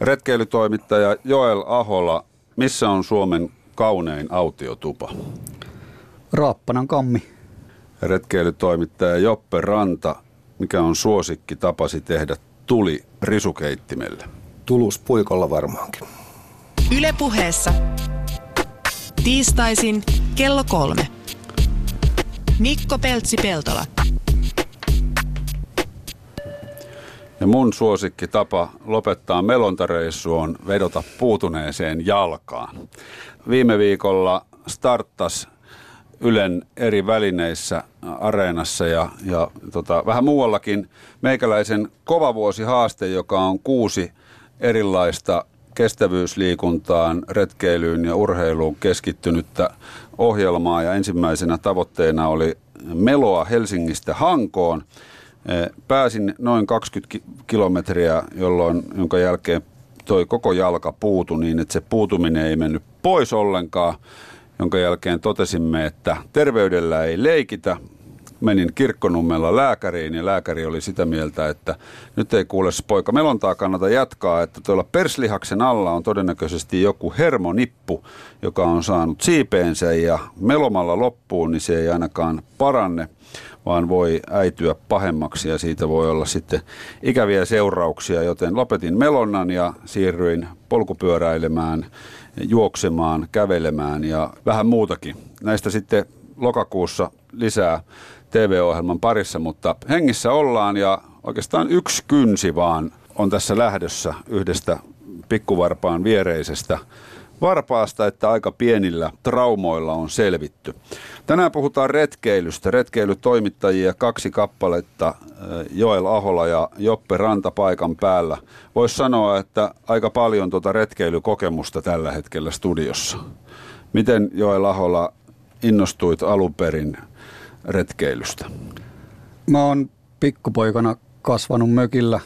Retkeilytoimittaja Joel Ahola, missä on Suomen kaunein autiotupa? Raappanan kammi. Retkeilytoimittaja Joppe Ranta, mikä on suosikki tapasi tehdä tuli risukeittimelle? Tulus puikolla varmaankin. Ylepuheessa tiistaisin kello kolme. Mikko Peltsi-Peltola. Ja mun suosikki tapa lopettaa melontareissu on vedota puutuneeseen jalkaan. Viime viikolla starttas Ylen eri välineissä areenassa ja, ja tota, vähän muuallakin meikäläisen kovavuosihaaste, joka on kuusi erilaista kestävyysliikuntaan, retkeilyyn ja urheiluun keskittynyttä ohjelmaa ja ensimmäisenä tavoitteena oli meloa Helsingistä Hankoon. Pääsin noin 20 kilometriä, jolloin, jonka jälkeen toi koko jalka puutu niin, että se puutuminen ei mennyt pois ollenkaan, jonka jälkeen totesimme, että terveydellä ei leikitä, menin kirkkonummella lääkäriin ja lääkäri oli sitä mieltä, että nyt ei kuule poika melontaa kannata jatkaa, että tuolla perslihaksen alla on todennäköisesti joku hermonippu, joka on saanut siipeensä ja melomalla loppuun, niin se ei ainakaan paranne vaan voi äityä pahemmaksi ja siitä voi olla sitten ikäviä seurauksia, joten lopetin melonnan ja siirryin polkupyöräilemään, juoksemaan, kävelemään ja vähän muutakin. Näistä sitten lokakuussa lisää TV-ohjelman parissa, mutta hengissä ollaan ja oikeastaan yksi kynsi vaan on tässä lähdössä yhdestä pikkuvarpaan viereisestä varpaasta, että aika pienillä traumoilla on selvitty. Tänään puhutaan retkeilystä. Retkeilytoimittajia kaksi kappaletta, Joel Ahola ja Joppe Ranta paikan päällä. Voisi sanoa, että aika paljon tuota retkeilykokemusta tällä hetkellä studiossa. Miten Joel Ahola innostuit alun perin retkeilystä? Mä oon pikkupoikana kasvanut mökillä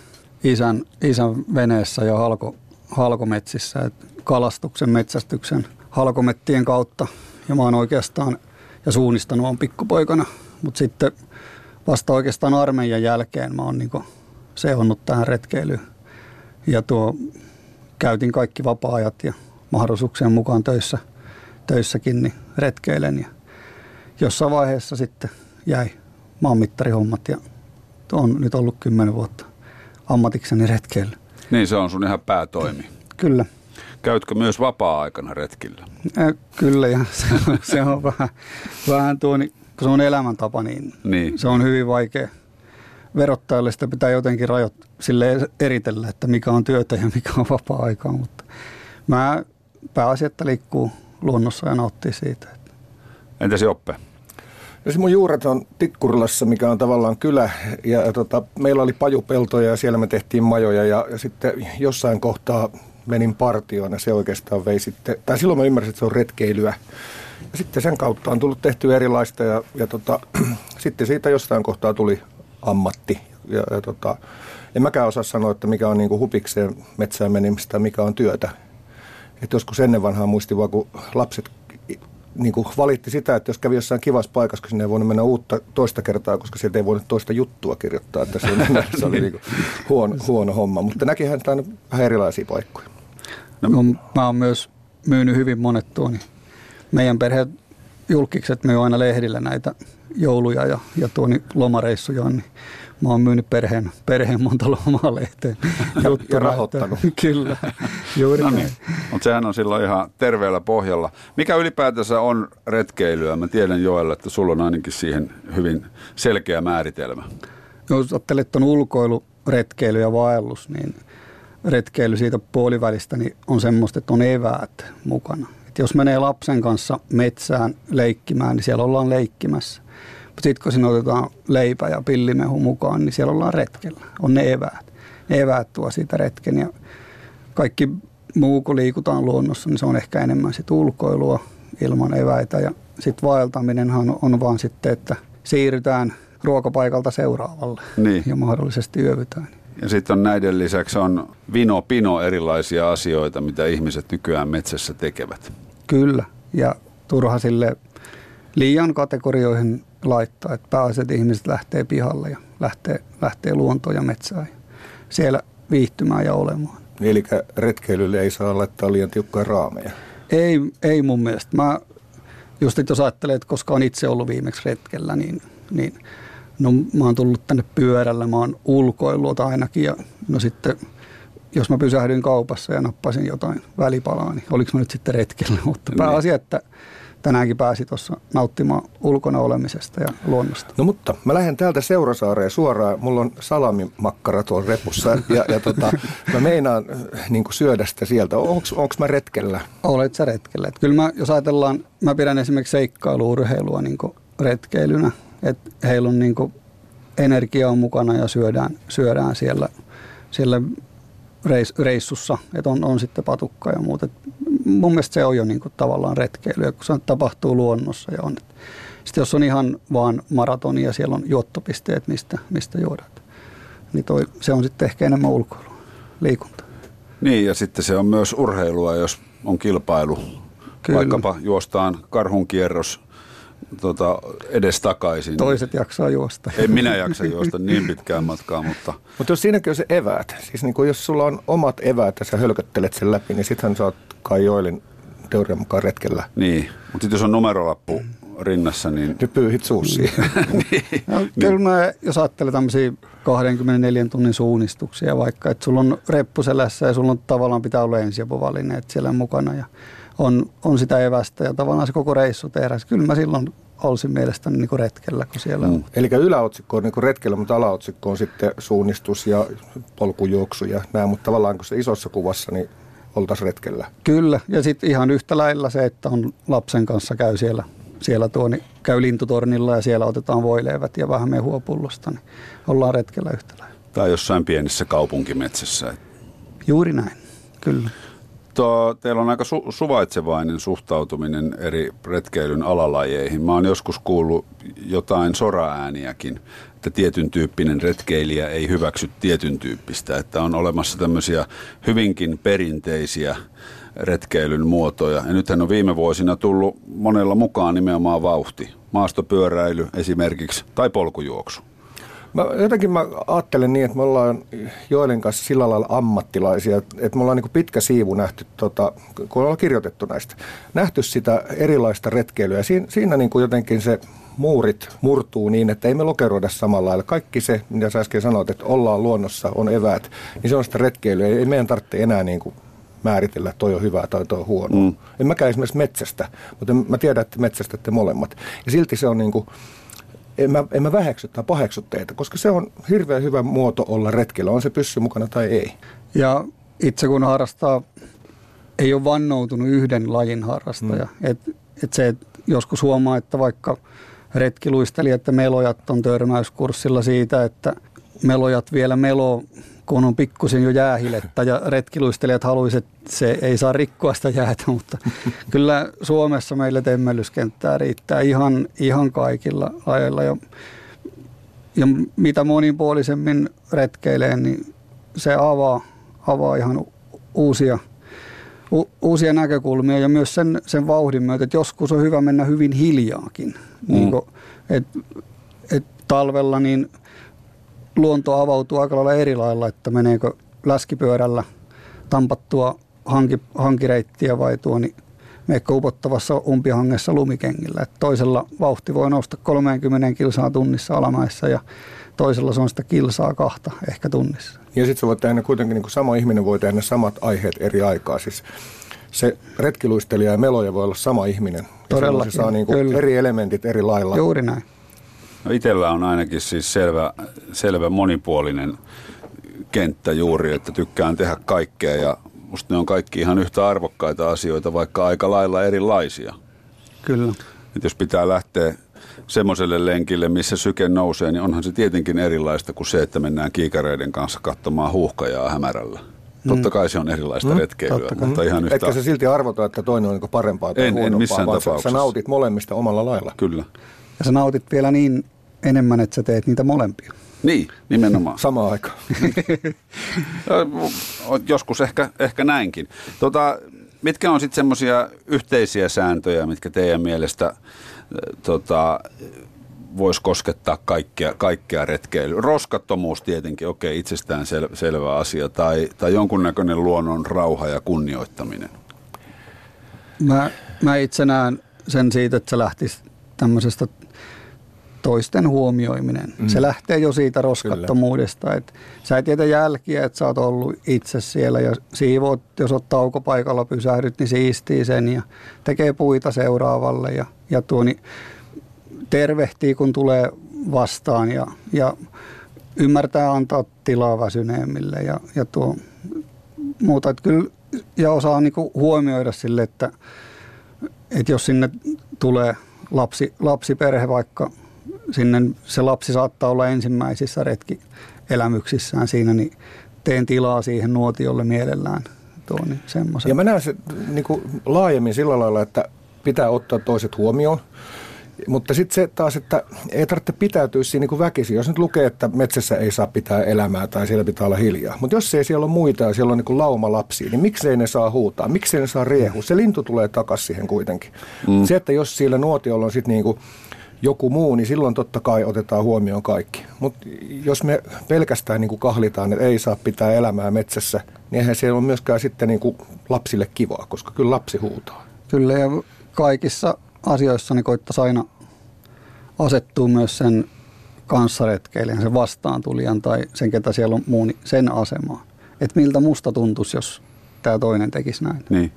isän, isän veneessä ja halko, halkometsissä, et kalastuksen, metsästyksen, halkomettien kautta. Ja mä oon oikeastaan, ja suunnistanut on pikkupoikana, mutta sitten vasta oikeastaan armeijan jälkeen mä oon niinku seonnut tähän retkeilyyn. Ja tuo, käytin kaikki vapaa-ajat ja mahdollisuuksien mukaan töissä, töissäkin, niin retkeilen. Ja jossain vaiheessa sitten jäi maanmittarihommat ja on nyt ollut kymmenen vuotta ammatikseni retkeillä. Niin se on sun ihan päätoimi. Kyllä. Käytkö myös vapaa-aikana retkillä? Äh, kyllä ja se on, se on vähän, vähän tuo, niin, kun se on elämäntapa, niin, Niin. se on hyvin vaikea. Verottajalle sitä pitää jotenkin rajoit, sille eritellä, että mikä on työtä ja mikä on vapaa-aikaa, mutta mä pääasiassa liikkuu luonnossa ja nauttii siitä. Entäs Joppe? No se mun juuret on Tikkurilassa, mikä on tavallaan kylä. Ja, ja tota, meillä oli pajupeltoja ja siellä me tehtiin majoja. Ja, ja sitten jossain kohtaa menin partioon ja se oikeastaan vei sitten, tai silloin mä ymmärsin, että se on retkeilyä. Ja sitten sen kautta on tullut tehty erilaista ja, ja tota, sitten siitä jossain kohtaa tuli ammatti. Ja, ja tota, en mäkään osaa sanoa, että mikä on niinku hupikseen metsään menimistä, mikä on työtä. Et joskus ennen vanhaa muistin vaan, kun lapset niin kuin valitti sitä, että jos kävi jossain kivassa paikassa, kun sinne ei voinut mennä uutta toista kertaa, koska sieltä ei voinut toista juttua kirjoittaa, että se, se oli niin kuin huono, huono homma. Mutta näkihän tämä vähän erilaisia paikkoja. No, mä oon myös myynyt hyvin monet tuoni. Meidän perheen julkikset myy aina lehdillä näitä jouluja ja, ja tuoni lomareissuja, niin mä oon myynyt perheen, perheen monta lomaa lehteen. Ja rahoittanut. Kyllä, juuri No niin, mutta sehän on silloin ihan terveellä pohjalla. Mikä ylipäätänsä on retkeilyä? Mä tiedän Joella, että sulla on ainakin siihen hyvin selkeä määritelmä. Jos ajattelet tuon ulkoilu, retkeily ja vaellus, niin retkeily siitä puolivälistä niin on semmoista, että on eväät mukana. Et jos menee lapsen kanssa metsään leikkimään, niin siellä ollaan leikkimässä. Mutta sitten kun siinä otetaan leipä ja pillimehu mukaan, niin siellä ollaan retkellä. On ne eväät. Ne eväät tuo siitä retken ja kaikki muu, kun liikutaan luonnossa, niin se on ehkä enemmän sit ulkoilua ilman eväitä. Ja sitten vaeltaminenhan on vaan sitten, että siirrytään ruokapaikalta seuraavalle Niin. ja mahdollisesti yövytään. Ja sitten on näiden lisäksi on vino pino erilaisia asioita, mitä ihmiset nykyään metsässä tekevät. Kyllä, ja turha sille liian kategorioihin laittaa, että pääasiat ihmiset lähtee pihalle ja lähtee, lähtee luontoon ja metsään ja siellä viihtymään ja olemaan. Eli retkeilylle ei saa laittaa liian tiukkoja raameja. Ei, ei mun mielestä. Mä just että jos ajattelee, että koska on itse ollut viimeksi retkellä, niin, niin no, mä oon tullut tänne pyörällä, mä oon ulkoillut ainakin ja no sitten jos mä pysähdyin kaupassa ja nappasin jotain välipalaa, niin oliko mä nyt sitten retkellä, mutta pääasia, että tänäänkin pääsi tuossa nauttimaan ulkona olemisesta ja luonnosta. No mutta mä lähden täältä Seurasaareen suoraan. Mulla on salamimakkara tuolla repussa ja, ja tota, mä meinaan äh, niin syödä sitä sieltä. Onko mä retkellä? Olet sä retkellä. Et kyllä mä, jos ajatellaan, mä pidän esimerkiksi seikkailuurheilua niin retkeilynä. Että heillä on niin energia on mukana ja syödään, syödään siellä, siellä reissussa, että on, on sitten patukka ja muuta. mun mielestä se on jo niin kuin tavallaan retkeily, kun se tapahtuu luonnossa ja on. Sitten jos on ihan vaan maratoni ja siellä on juottopisteet, mistä, mistä juodat, niin toi, se on sitten ehkä enemmän ulkoilua, liikunta. Niin ja sitten se on myös urheilua, jos on kilpailu. Kyllä. Vaikkapa juostaan karhunkierros tota, edes takaisin. Toiset jaksaa juosta. En minä jaksa juosta niin pitkään matkaa, mutta... Mutta jos siinäkin on se eväät, siis niin kuin jos sulla on omat eväät ja sä hölköttelet sen läpi, niin sittenhän sä oot Kai Joilin teorian mukaan retkellä. Niin, mutta sitten jos on numerolappu rinnassa, niin... Nyt pyyhit suussiin. niin. no, kyllä mä, jos ajattelee tämmöisiä 24 tunnin suunnistuksia vaikka, että sulla on reppu selässä ja sulla on tavallaan pitää olla ensiapuvalinneet siellä mukana ja on, on sitä evästä ja tavallaan se koko reissu tehdä. Kyllä mä silloin olisin mielestäni niin kuin retkellä, kun siellä on. Mm. Eli yläotsikko on niin kuin retkellä, mutta alaotsikko on sitten suunnistus ja polkujuoksu ja näin, mutta tavallaan kun se isossa kuvassa, niin oltaisiin retkellä. Kyllä, ja sitten ihan yhtä lailla se, että on lapsen kanssa käy siellä, siellä tuo, niin käy lintutornilla ja siellä otetaan voileivät ja vähän mehua pullosta, niin ollaan retkellä yhtä lailla. Tai jossain pienessä kaupunkimetsässä. Juuri näin, kyllä to, teillä on aika su, suvaitsevainen suhtautuminen eri retkeilyn alalajeihin. Mä oon joskus kuullut jotain soraääniäkin, että tietyn tyyppinen retkeilijä ei hyväksy tietyn tyyppistä, että on olemassa tämmöisiä hyvinkin perinteisiä retkeilyn muotoja. Ja nythän on viime vuosina tullut monella mukaan nimenomaan vauhti. Maastopyöräily esimerkiksi tai polkujuoksu. Mä, jotenkin mä ajattelen niin, että me ollaan Joelin kanssa sillä lailla ammattilaisia, että me ollaan niin pitkä siivu nähty, tota, kun ollaan kirjoitettu näistä, nähty sitä erilaista retkeilyä. Ja siinä, niin kuin jotenkin se muurit murtuu niin, että ei me lokeroida samalla lailla. Kaikki se, mitä sä äsken sanoit, että ollaan luonnossa, on eväät, niin se on sitä retkeilyä. Ei meidän tarvitse enää niin kuin määritellä, toi on hyvää tai toi on huonoa. Mm. En mäkään esimerkiksi metsästä, mutta mä tiedän, että metsästätte molemmat. Ja silti se on niin kuin, en mä, en mä väheksy tai paheksu teitä, koska se on hirveän hyvä muoto olla retkellä, on se pyssy mukana tai ei. Ja itse kun harrastaa, ei ole vannoutunut yhden lajin harrastaja. Mm. Et, et se, et joskus huomaa, että vaikka että melojat on törmäyskurssilla siitä, että melojat vielä melo kun on pikkusen jo jäähilettä ja retkiluistelijat haluaisivat, että se ei saa rikkoa sitä jäätä, mutta kyllä Suomessa meille temmellyskenttää riittää ihan, ihan kaikilla lajeilla. Ja, ja mitä monipuolisemmin retkeilee, niin se avaa, avaa ihan uusia, u, uusia näkökulmia ja myös sen, sen vauhdin myötä, että joskus on hyvä mennä hyvin hiljaakin. Mm. Niin kuin, et, et talvella niin luonto avautuu aika lailla eri lailla, että meneekö läskipyörällä tampattua hanki, hankireittiä vai tuo niin meikko upottavassa umpihangessa lumikengillä. Että toisella vauhti voi nousta 30 kilsaa tunnissa alamäessä ja toisella se on sitä kilsaa kahta ehkä tunnissa. Ja sitten se voi tehdä kuitenkin, niin kuin sama ihminen voi tehdä samat aiheet eri aikaa. Siis se retkiluistelija ja meloja voi olla sama ihminen. Todella. Se saa niin kuin eri elementit eri lailla. Juuri näin. No itsellä on ainakin siis selvä, selvä monipuolinen kenttä juuri, että tykkään tehdä kaikkea ja musta ne on kaikki ihan yhtä arvokkaita asioita, vaikka aika lailla erilaisia. Kyllä. Et jos pitää lähteä semmoiselle lenkille, missä syke nousee, niin onhan se tietenkin erilaista kuin se, että mennään kiikareiden kanssa katsomaan huuhkajaa hämärällä. Mm. Totta kai se on erilaista mm. retkeilyä, mutta ihan yhtä... Etkä se silti arvota, että toinen on niin parempaa tai en, huonompaa, en missään vaan tapauksessa. sä nautit molemmista omalla lailla. Kyllä. Ja sä nautit vielä niin enemmän, että sä teet niitä molempia. Niin, nimenomaan. Samaan aikaan. Joskus ehkä, ehkä näinkin. Tota, mitkä on sitten semmoisia yhteisiä sääntöjä, mitkä teidän mielestä tota, voisi koskettaa kaikkea, kaikkea retkeilyä. Roskattomuus tietenkin, okei, itsestään sel, selvä asia, tai, tai jonkunnäköinen luonnon rauha ja kunnioittaminen. Mä, mä itse näen sen siitä, että se lähtisi tämmöisestä toisten huomioiminen. Mm. Se lähtee jo siitä roskattomuudesta, että sä et jätä jälkiä, että sä oot ollut itse siellä ja siivoot, jos oot taukopaikalla pysähdyt, niin siistii sen ja tekee puita seuraavalle ja, ja tuo, niin tervehtii, kun tulee vastaan ja, ja ymmärtää antaa tilaa väsyneemmille ja, ja tuo muuta. Että kyllä, ja osaa niin huomioida sille, että, että jos sinne tulee lapsi, lapsiperhe vaikka sinne, se lapsi saattaa olla ensimmäisissä retkielämyksissään siinä, niin teen tilaa siihen nuotiolle mielellään. Tuo, niin ja mä näen se niin kuin laajemmin sillä lailla, että pitää ottaa toiset huomioon. Mutta sitten se taas, että ei tarvitse pitäytyä siinä niin väkisin. Jos nyt lukee, että metsässä ei saa pitää elämää tai siellä pitää olla hiljaa. Mutta jos ei siellä ole muita ja siellä on niin lauma lapsia, niin miksei ne saa huutaa? Miksei ne saa riehua? Se lintu tulee takaisin siihen kuitenkin. Mm. Se, että jos siellä nuotiolla on sitten niin kuin joku muu, niin silloin totta kai otetaan huomioon kaikki. Mutta jos me pelkästään niin kuin kahlitaan, että ei saa pitää elämää metsässä, niin eihän siellä ole myöskään sitten niin kuin lapsille kivaa, koska kyllä lapsi huutaa. Kyllä ja kaikissa asioissa niin koittaisi aina asettua myös sen kanssaretkeilijän, sen vastaantulijan tai sen, ketä siellä on muu, niin sen asemaan. Että miltä musta tuntuisi, jos tämä toinen tekisi näin. Niin.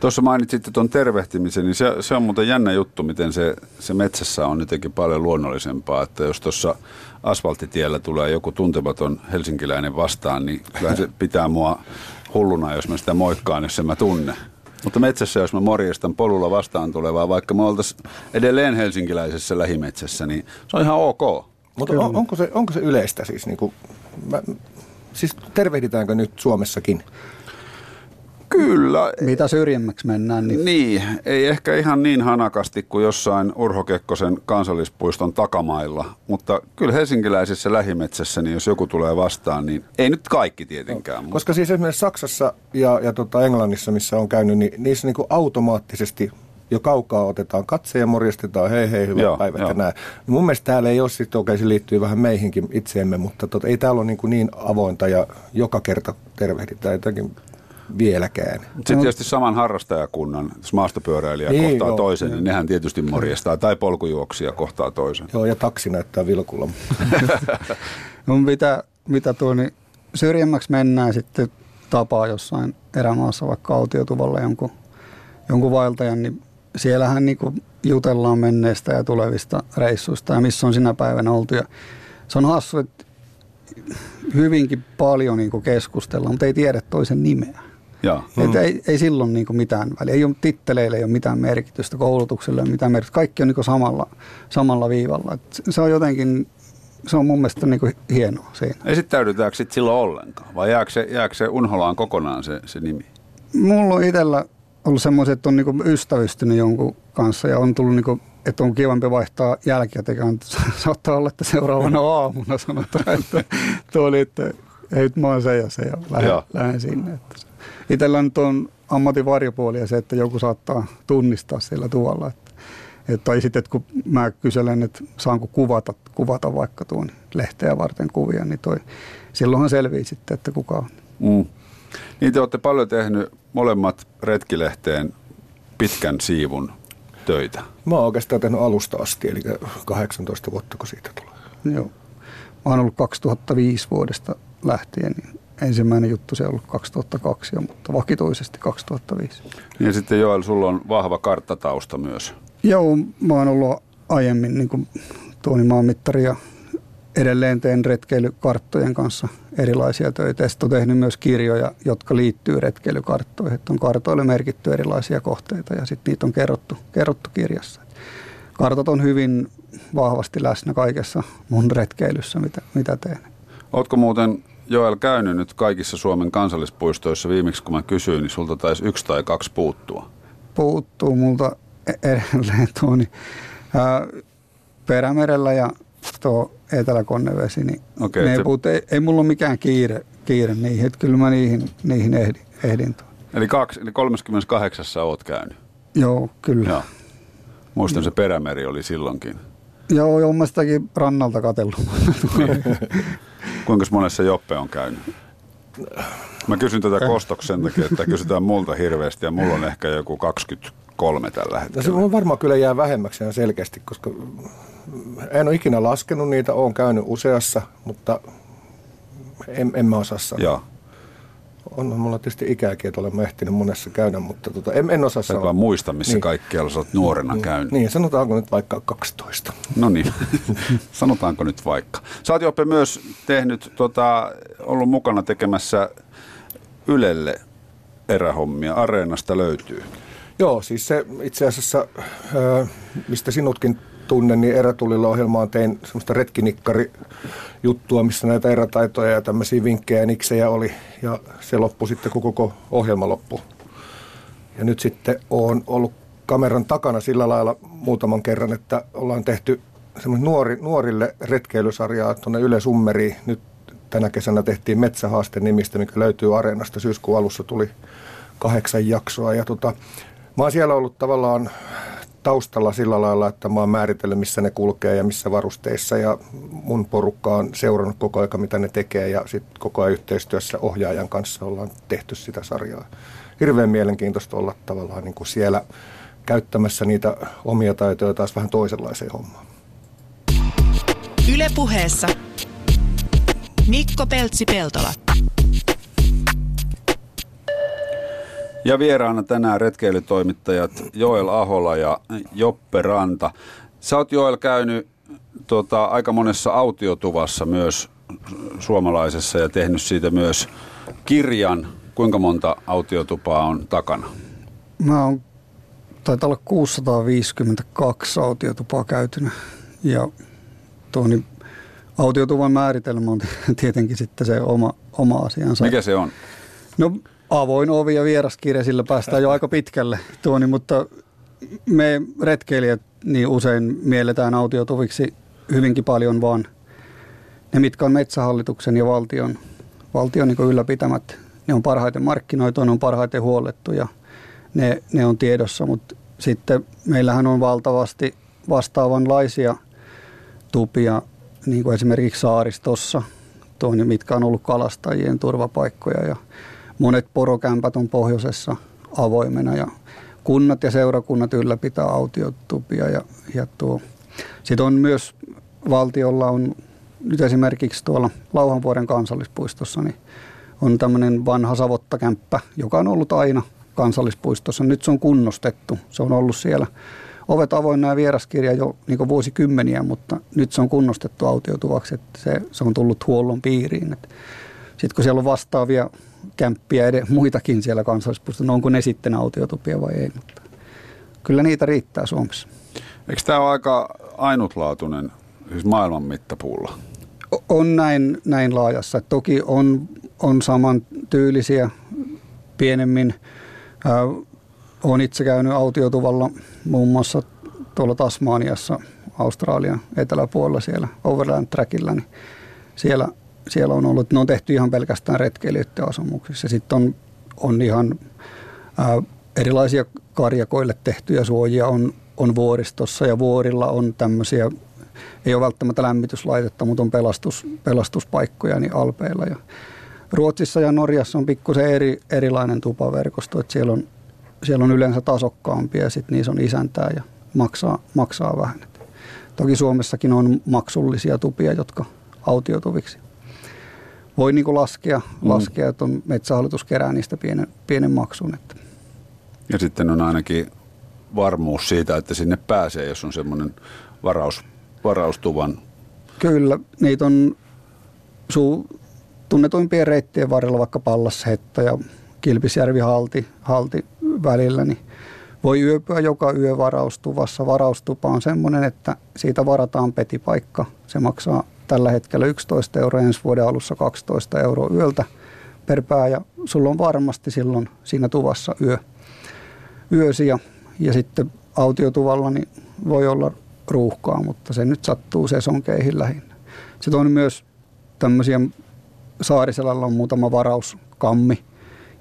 Tuossa mainitsitte tuon tervehtimisen, niin se, se on muuten jännä juttu, miten se, se metsässä on jotenkin paljon luonnollisempaa. Että jos tuossa asfalttitiellä tulee joku tuntematon helsinkiläinen vastaan, niin kyllä se pitää mua hulluna, jos mä sitä moikkaan, jos en mä tunne. Mutta metsässä, jos mä morjestan polulla vastaan tulevaa, vaikka me oltaisiin edelleen helsinkiläisessä lähimetsässä, niin se on ihan ok. Mutta on, onko, se, onko se yleistä siis? Niin kuin, mä, siis tervehditäänkö nyt Suomessakin? Kyllä. Mitä syrjemmäksi mennään. Niin... niin, ei ehkä ihan niin hanakasti kuin jossain Urho Kekkosen kansallispuiston takamailla, mutta kyllä helsinkiläisessä lähimetsässä, niin jos joku tulee vastaan, niin ei nyt kaikki tietenkään. No, koska siis esimerkiksi Saksassa ja, ja tota Englannissa, missä on käynyt, niin niissä niin kuin automaattisesti jo kaukaa otetaan katse ja morjestetaan, hei hei, joo, päivät joo. ja näin. Mun mielestä täällä ei ole sitten, okei se liittyy vähän meihinkin itseemme, mutta tot, ei täällä ole niin, kuin niin avointa ja joka kerta tervehditään jotenkin vieläkään. Sitten tietysti saman harrastajakunnan, jos maastopyöräilijä niin, kohtaa joo, toisen, niin nehän tietysti morjestaa, tai polkujuoksija kohtaa toisen. Joo, ja taksi näyttää vilkulla. no, mitä, mitä tuo, niin syrjemmäksi mennään sitten tapaa jossain erämaassa, vaikka autiotuvalla jonkun, jonkun vaeltajan, niin siellähän niin kuin jutellaan menneistä ja tulevista reissuista ja missä on sinä päivänä oltu. Ja se on hassu, että hyvinkin paljon niin keskustellaan, mutta ei tiedä toisen nimeä. Joo. Mm. ei, ei silloin niin kuin mitään väliä. Ei ole titteleille ei ole mitään merkitystä, koulutukselle ei ole mitään merkitystä. Kaikki on niin kuin samalla, samalla viivalla. Et se on jotenkin, se on mun mielestä niin kuin hienoa siinä. Esittäydytäänkö sitten silloin ollenkaan? Vai jääkö se, jääkö se unholaan kokonaan se, se nimi? Mulla on itsellä ollut semmoiset, että on niin ystävystynyt jonkun kanssa ja on tullut niin kuin, että on kivampi vaihtaa jälkikäteen. Saattaa olla, että seuraavana aamuna sanotaan, että tuo oli, että ei, mä oon se ja se ja lähden, lähden sinne. Että itsellä nyt on ammatin varjopuoli ja se, että joku saattaa tunnistaa siellä tuolla. Että, että, tai sitten, että kun mä kyselen, että saanko kuvata, kuvata vaikka tuon lehteä varten kuvia, niin toi, silloinhan selvii sitten, että kuka on. Mm. Niin te olette paljon tehnyt molemmat retkilehteen pitkän siivun töitä. Mä oon oikeastaan tehnyt alusta asti, eli 18 vuotta, kun siitä tulee. Joo. Mä oon ollut 2005 vuodesta lähtien, niin ensimmäinen juttu se on ollut 2002, mutta vakituisesti 2005. Ja sitten Joel, sulla on vahva karttatausta myös. Joo, mä oon ollut aiemmin niin kuin Tuoni maanmittari ja edelleen teen retkeilykarttojen kanssa erilaisia töitä. Ja sitten tehnyt myös kirjoja, jotka liittyy retkeilykarttoihin. Että on kartoille merkitty erilaisia kohteita ja sitten niitä on kerrottu, kerrottu kirjassa. Kartat on hyvin vahvasti läsnä kaikessa mun retkeilyssä, mitä, mitä teen. Oletko muuten Joel käynyt nyt kaikissa Suomen kansallispuistoissa viimeksi, kun mä kysyin, niin sulta taisi yksi tai kaksi puuttua. Puuttuu multa e- edelleen tuo niin, ää, Perämerellä ja tuo Etelä-Konnevesi, niin okay, ne se... puut, ei, ei, mulla ole mikään kiire, kiire niihin, että kyllä mä niihin, niihin ehdin, ehdin tuo. Eli, kaksi, eli 38 oot käynyt? Joo, kyllä. Joo. Muistan, se Perämeri oli silloinkin Joo, joo, mä sitäkin rannalta katsellut. Kuinka monessa Joppe on käynyt? Mä kysyn tätä kostoksen takia, että kysytään multa hirveästi ja mulla on ehkä joku 23 tällä No hetkellä. se on varmaan kyllä jää vähemmäksi ihan selkeästi, koska en ole ikinä laskenut niitä, olen käynyt useassa, mutta en, en mä osaa sanoa. Joo. On mulla tietysti ikääkin, että olen ehtinyt monessa käydä, mutta tota, en, en osaa sanoa. vaan muista, missä Niin. kaikkialla sä oot nuorena käynyt. Niin, sanotaanko nyt vaikka 12. No niin, sanotaanko nyt vaikka. Sä oot Joppe myös tehnyt, tota, ollut mukana tekemässä Ylelle erähommia. Areenasta löytyy. Joo, siis se itse asiassa, mistä sinutkin tunnen, niin erätulilla ohjelmaan tein semmoista retkinikkari-juttua, missä näitä erätaitoja ja tämmöisiä vinkkejä ja niksejä oli. Ja se loppui sitten, kun koko ohjelma loppui. Ja nyt sitten on ollut kameran takana sillä lailla muutaman kerran, että ollaan tehty nuori, nuorille retkeilysarjaa tuonne Yle Summeriin. Nyt tänä kesänä tehtiin Metsähaaste nimistä, mikä löytyy Areenasta. Syyskuun alussa tuli kahdeksan jaksoa. Ja tota, mä oon siellä ollut tavallaan taustalla sillä lailla, että mä oon määritellyt, missä ne kulkee ja missä varusteissa. Ja mun porukka on seurannut koko ajan, mitä ne tekee. Ja sitten koko ajan yhteistyössä ohjaajan kanssa ollaan tehty sitä sarjaa. Hirveän mielenkiintoista olla tavallaan niin kuin siellä käyttämässä niitä omia taitoja taas vähän toisenlaiseen hommaan. Yle puheessa Mikko Peltsi-Peltola. Ja vieraana tänään retkeilytoimittajat Joel Ahola ja Joppe Ranta. Sä oot Joel käynyt tota, aika monessa autiotuvassa myös suomalaisessa ja tehnyt siitä myös kirjan. Kuinka monta autiotupaa on takana? Mä oon, taitaa olla 652 autiotupaa käytynä. Ja tuo niin, autiotuvan määritelmä on tietenkin sitten se oma, oma asiansa. Mikä se on? No avoin ovi ja vieraskirja, sillä päästään jo aika pitkälle tuoni, mutta me retkeilijät niin usein mielletään autiotuviksi hyvinkin paljon vaan ne, mitkä on metsähallituksen ja valtion, valtion niin ylläpitämät. Ne on parhaiten markkinoitu, ne on parhaiten huollettu ja ne, ne on tiedossa, mutta sitten meillähän on valtavasti vastaavanlaisia tupia, niin kuin esimerkiksi saaristossa, tuonne, mitkä on ollut kalastajien turvapaikkoja ja monet porokämpät on pohjoisessa avoimena ja kunnat ja seurakunnat ylläpitää autiotupia ja, ja tuo. Sitten on myös valtiolla on nyt esimerkiksi tuolla Lauhanvuoren kansallispuistossa niin on tämmöinen vanha savottakämppä, joka on ollut aina kansallispuistossa. Nyt se on kunnostettu. Se on ollut siellä ovet avoinna ja vieraskirja jo niin vuosikymmeniä, mutta nyt se on kunnostettu autiotuvaksi, että se, se on tullut huollon piiriin. Sitten kun siellä on vastaavia kämppiä ed- muitakin siellä kansallispuistossa, no onko ne sitten autiotupia vai ei, mutta kyllä niitä riittää Suomessa. Eikö tämä ole aika ainutlaatuinen, siis maailman mittapuulla? On näin, näin laajassa. Toki on, on saman tyylisiä pienemmin. Äh, olen itse käynyt autiotuvalla muun muassa tuolla Tasmaniassa, Australian eteläpuolella siellä Overland Trackillä, niin siellä, siellä on ollut, ne on tehty ihan pelkästään retkeilijöiden asumuksissa. Sitten on, on ihan ää, erilaisia karjakoille tehtyjä suojia on, on vuoristossa ja vuorilla on tämmöisiä, ei ole välttämättä lämmityslaitetta, mutta on pelastus, pelastuspaikkoja niin alpeilla. Ja Ruotsissa ja Norjassa on pikkusen eri, erilainen tupaverkosto, että siellä on, siellä on yleensä tasokkaampia ja sitten niissä on isäntää ja maksaa, maksaa vähän. Toki Suomessakin on maksullisia tupia, jotka autiotuviksi. Voi niin laskea, mm. laskea, että on metsähallitus kerää niistä pienen, pienen maksun. Että. Ja sitten on ainakin varmuus siitä, että sinne pääsee, jos on semmoinen varaus, varaustuvan. Kyllä, niitä on suu, tunnetuimpien reittien varrella vaikka Pallashetta ja Kilpisjärvi halti, halti välillä, niin voi yöpyä joka yö varaustuvassa. Varaustupa on semmoinen, että siitä varataan petipaikka. Se maksaa tällä hetkellä 11 euroa, ensi vuoden alussa 12 euroa yöltä per pää ja sulla on varmasti silloin siinä tuvassa yö, yösi ja, ja sitten autiotuvalla niin voi olla ruuhkaa, mutta se nyt sattuu sesonkeihin lähinnä. Sitten on myös tämmöisiä, Saariselällä on muutama varauskammi,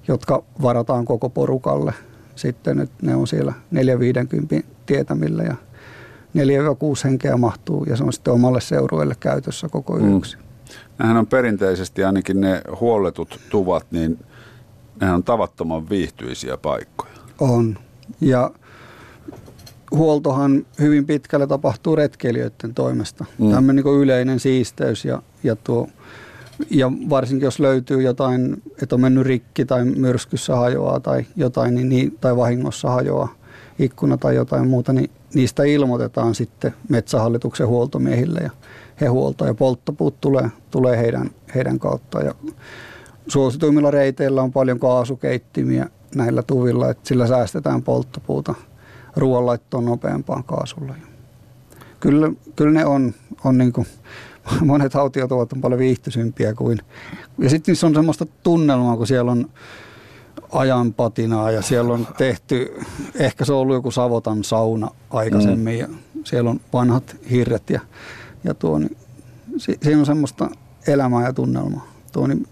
jotka varataan koko porukalle. Sitten nyt ne on siellä 450 tietämillä ja 4-6 henkeä mahtuu ja se on sitten omalle seurueelle käytössä koko yöksi. Mm. Nämähän on perinteisesti ainakin ne huolletut tuvat, niin nehän on tavattoman viihtyisiä paikkoja. On. Ja huoltohan hyvin pitkälle tapahtuu retkeilijöiden toimesta. Mm. Tämmöinen niin yleinen siisteys ja, ja, tuo, ja varsinkin jos löytyy jotain, että on mennyt rikki tai myrskyssä hajoaa tai jotain, niin, niin, tai vahingossa hajoaa ikkuna tai jotain muuta, niin niistä ilmoitetaan sitten metsähallituksen huoltomiehille ja he huoltaa ja polttopuut tulee, tulee heidän, heidän kauttaan. Ja suosituimmilla reiteillä on paljon kaasukeittimiä näillä tuvilla, että sillä säästetään polttopuuta ruoanlaittoon nopeampaan kaasulla. Kyllä, kyllä ne on, on niin kuin, monet autiotuvat on paljon viihtysympiä kuin, ja sitten niissä on semmoista tunnelmaa, kun siellä on ajanpatinaa ja siellä on tehty, ehkä se on ollut joku Savotan sauna aikaisemmin mm. ja siellä on vanhat hirret ja, ja tuo, niin, si, siinä on semmoista elämää ja tunnelmaa. Tuo, niin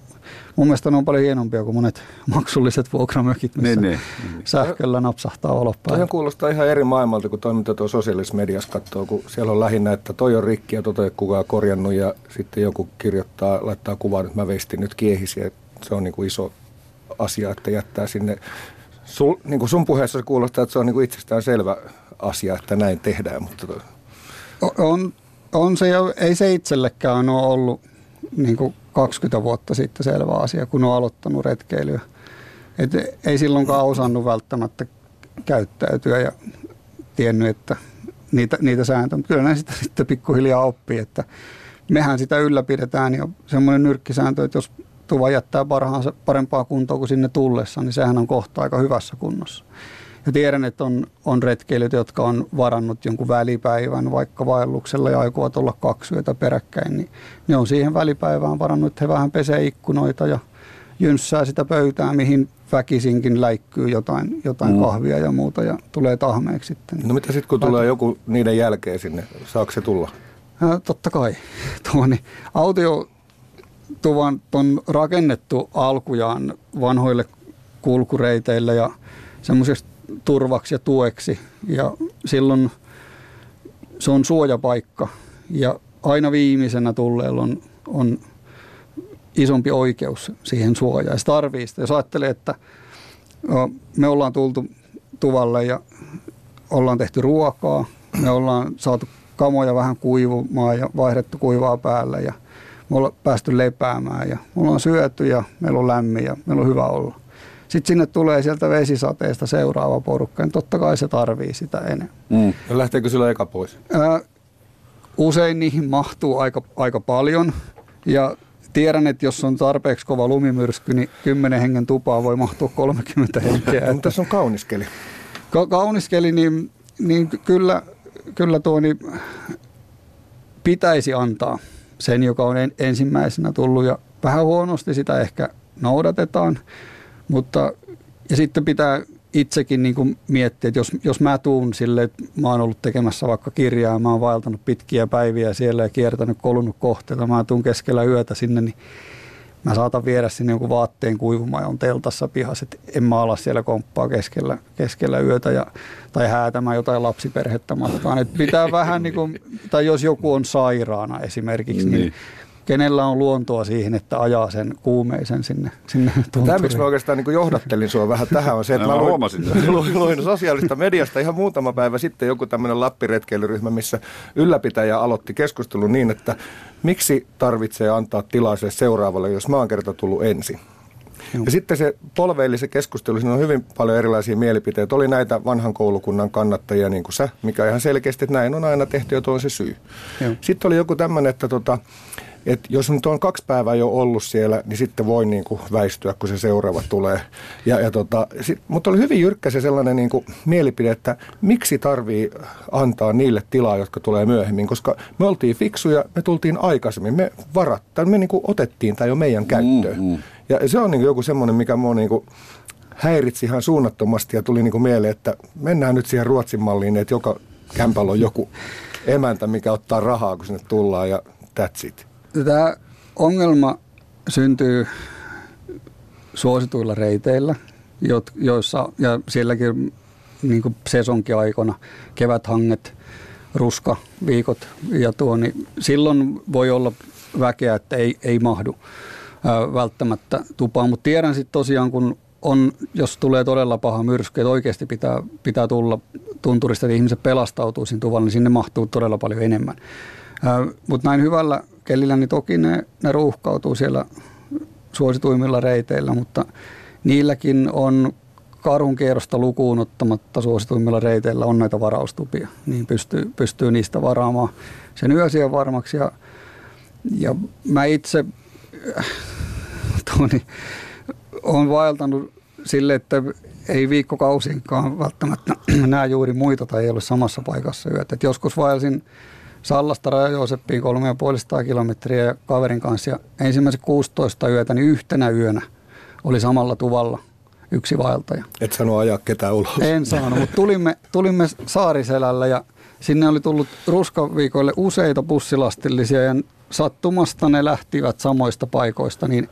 mun mielestä ne on paljon hienompia kuin monet maksulliset vuokramökit, missä niin, niin, sähköllä napsahtaa olopäällä. Toi kuulostaa ihan eri maailmalta, kun toiminta tuo sosiaalisessa mediassa katsoo, kun siellä on lähinnä, että toi on rikki ja tota ei kukaan korjannut ja sitten joku kirjoittaa, laittaa kuvan, että mä veistin nyt kiehisiä. Se on niin kuin iso asia, että jättää sinne. Sul, niin kuin sun puheessa kuulostaa, että se on niin kuin itsestään selvä asia, että näin tehdään. Mutta toi... on, on se ja ei se itsellekään ole ollut niin kuin 20 vuotta sitten selvä asia, kun on aloittanut retkeilyä. Et ei silloinkaan osannut välttämättä käyttäytyä ja tiennyt, että niitä, niitä sääntöjä, mutta kyllä ne sitä sitten pikkuhiljaa oppii, että mehän sitä ylläpidetään ja semmoinen nyrkkisääntö, että jos tuva jättää parhaansa, parempaa kuntoa kuin sinne tullessa, niin sehän on kohta aika hyvässä kunnossa. Ja tiedän, että on, on retkeilijät, jotka on varannut jonkun välipäivän vaikka vaelluksella ja aikovat olla kaksi yötä peräkkäin, niin ne on siihen välipäivään varannut, että he vähän pesee ikkunoita ja jynssää sitä pöytää, mihin väkisinkin läikkyy jotain, jotain mm. kahvia ja muuta ja tulee tahmeeksi sitten. No mitä sitten kun tulee joku niiden jälkeen sinne, saako se tulla? Ja, totta kai. Tuo, niin, autio tuvan on rakennettu alkujaan vanhoille kulkureiteille ja semmoiseksi turvaksi ja tueksi. Ja silloin se on suojapaikka ja aina viimeisenä tulleella on, on isompi oikeus siihen suojaan. Se tarvii sitä. Jos ajattelee, että me ollaan tultu tuvalle ja ollaan tehty ruokaa, me ollaan saatu kamoja vähän kuivumaan ja vaihdettu kuivaa päälle ja me ollaan päästy lepäämään ja me ollaan syöty ja meillä on lämmin ja meillä on hyvä olla. Sitten sinne tulee sieltä vesisateesta seuraava porukka, niin totta kai se tarvii sitä enemmän. Mm. Ja lähteekö sillä eka pois? Ää, usein niihin mahtuu aika, aika paljon ja tiedän, että jos on tarpeeksi kova lumimyrsky, niin 10 hengen tupaa voi mahtua 30 henkeä. Mutta tässä on kauniskeli. Ka- kauniskeli, niin, niin kyllä, kyllä tuo niin pitäisi antaa sen, joka on ensimmäisenä tullut ja vähän huonosti sitä ehkä noudatetaan. Mutta, ja sitten pitää itsekin niin kuin miettiä, että jos, jos mä tuun sille, että mä oon ollut tekemässä vaikka kirjaa, mä oon vaeltanut pitkiä päiviä siellä ja kiertänyt, kolunut kohteita, mä tuun keskellä yötä sinne, niin mä saatan viedä sinne jonkun vaatteen kuivumaan ja on teltassa pihassa, että en mä ala siellä komppaa keskellä, keskellä yötä ja, tai häätämään jotain lapsiperhettä matkaan. Että pitää vähän niin kuin, tai jos joku on sairaana esimerkiksi, niin, niin. kenellä on luontoa siihen, että ajaa sen kuumeisen sinne, sinne Tämä, miksi mä oikeastaan niin johdattelin sua vähän tähän, on se, että mä, luin, luin, luin sosiaalista mediasta ihan muutama päivä sitten joku tämmöinen Lappiretkeilyryhmä, missä ylläpitäjä aloitti keskustelun niin, että miksi tarvitsee antaa tilaa seuraavalle, jos mä oon kerta tullut ensin. Ja sitten se polveili se keskustelu, siinä on hyvin paljon erilaisia mielipiteitä. Oli näitä vanhan koulukunnan kannattajia, niin kuin sä, mikä ihan selkeästi, että näin on aina tehty ja tuo on se syy. Joo. Sitten oli joku tämmöinen, että tota, et jos nyt on kaksi päivää jo ollut siellä, niin sitten voi niin kuin väistyä, kun se seuraava tulee. Ja, ja tota, sit, mutta oli hyvin jyrkkä se sellainen niin kuin mielipide, että miksi tarvii antaa niille tilaa, jotka tulee myöhemmin, koska me oltiin fiksuja, me tultiin aikaisemmin, me varat, tai me niin kuin otettiin tämä jo meidän käyttöön. Mm, mm. Ja se on niin kuin joku semmoinen, mikä mua niin kuin häiritsi ihan suunnattomasti ja tuli niin kuin mieleen, että mennään nyt siihen Ruotsin malliin, että joka kämpällä on joku emäntä, mikä ottaa rahaa, kun sinne tullaan ja that's it. Tämä ongelma syntyy suosituilla reiteillä, joissa, ja sielläkin niin sesonkiaikona keväthanget ruska viikot ja tuo, niin silloin voi olla väkeä, että ei, ei mahdu ää, välttämättä tupaan. Mutta tiedän sitten tosiaan, kun on, jos tulee todella paha myrsky, että oikeasti pitää, pitää tulla tunturista, että ihmiset pelastautuu siinä tuvalla, niin sinne mahtuu todella paljon enemmän. Mutta näin hyvällä kellillä, niin toki ne, ne ruuhkautuu siellä suosituimmilla reiteillä, mutta niilläkin on karhun kierrosta lukuun ottamatta suosituimmilla reiteillä on näitä varaustupia, niin pystyy, pystyy niistä varaamaan sen yösiä varmaksi. Ja, ja mä itse Toni, olen vaeltanut sille, että ei viikkokausinkaan välttämättä näe juuri muita tai ei ole samassa paikassa yötä. Et joskus vaelsin Sallasta Raja-Jooseppiin 3,5 kilometriä kaverin kanssa ja ensimmäiset 16 yötä, niin yhtenä yönä oli samalla tuvalla yksi vaeltaja. Et sano ajaa ketään ulos. En saanut, mutta tulimme, tulimme Saariselällä ja sinne oli tullut ruskaviikoille useita bussilastillisia ja sattumasta ne lähtivät samoista paikoista, niin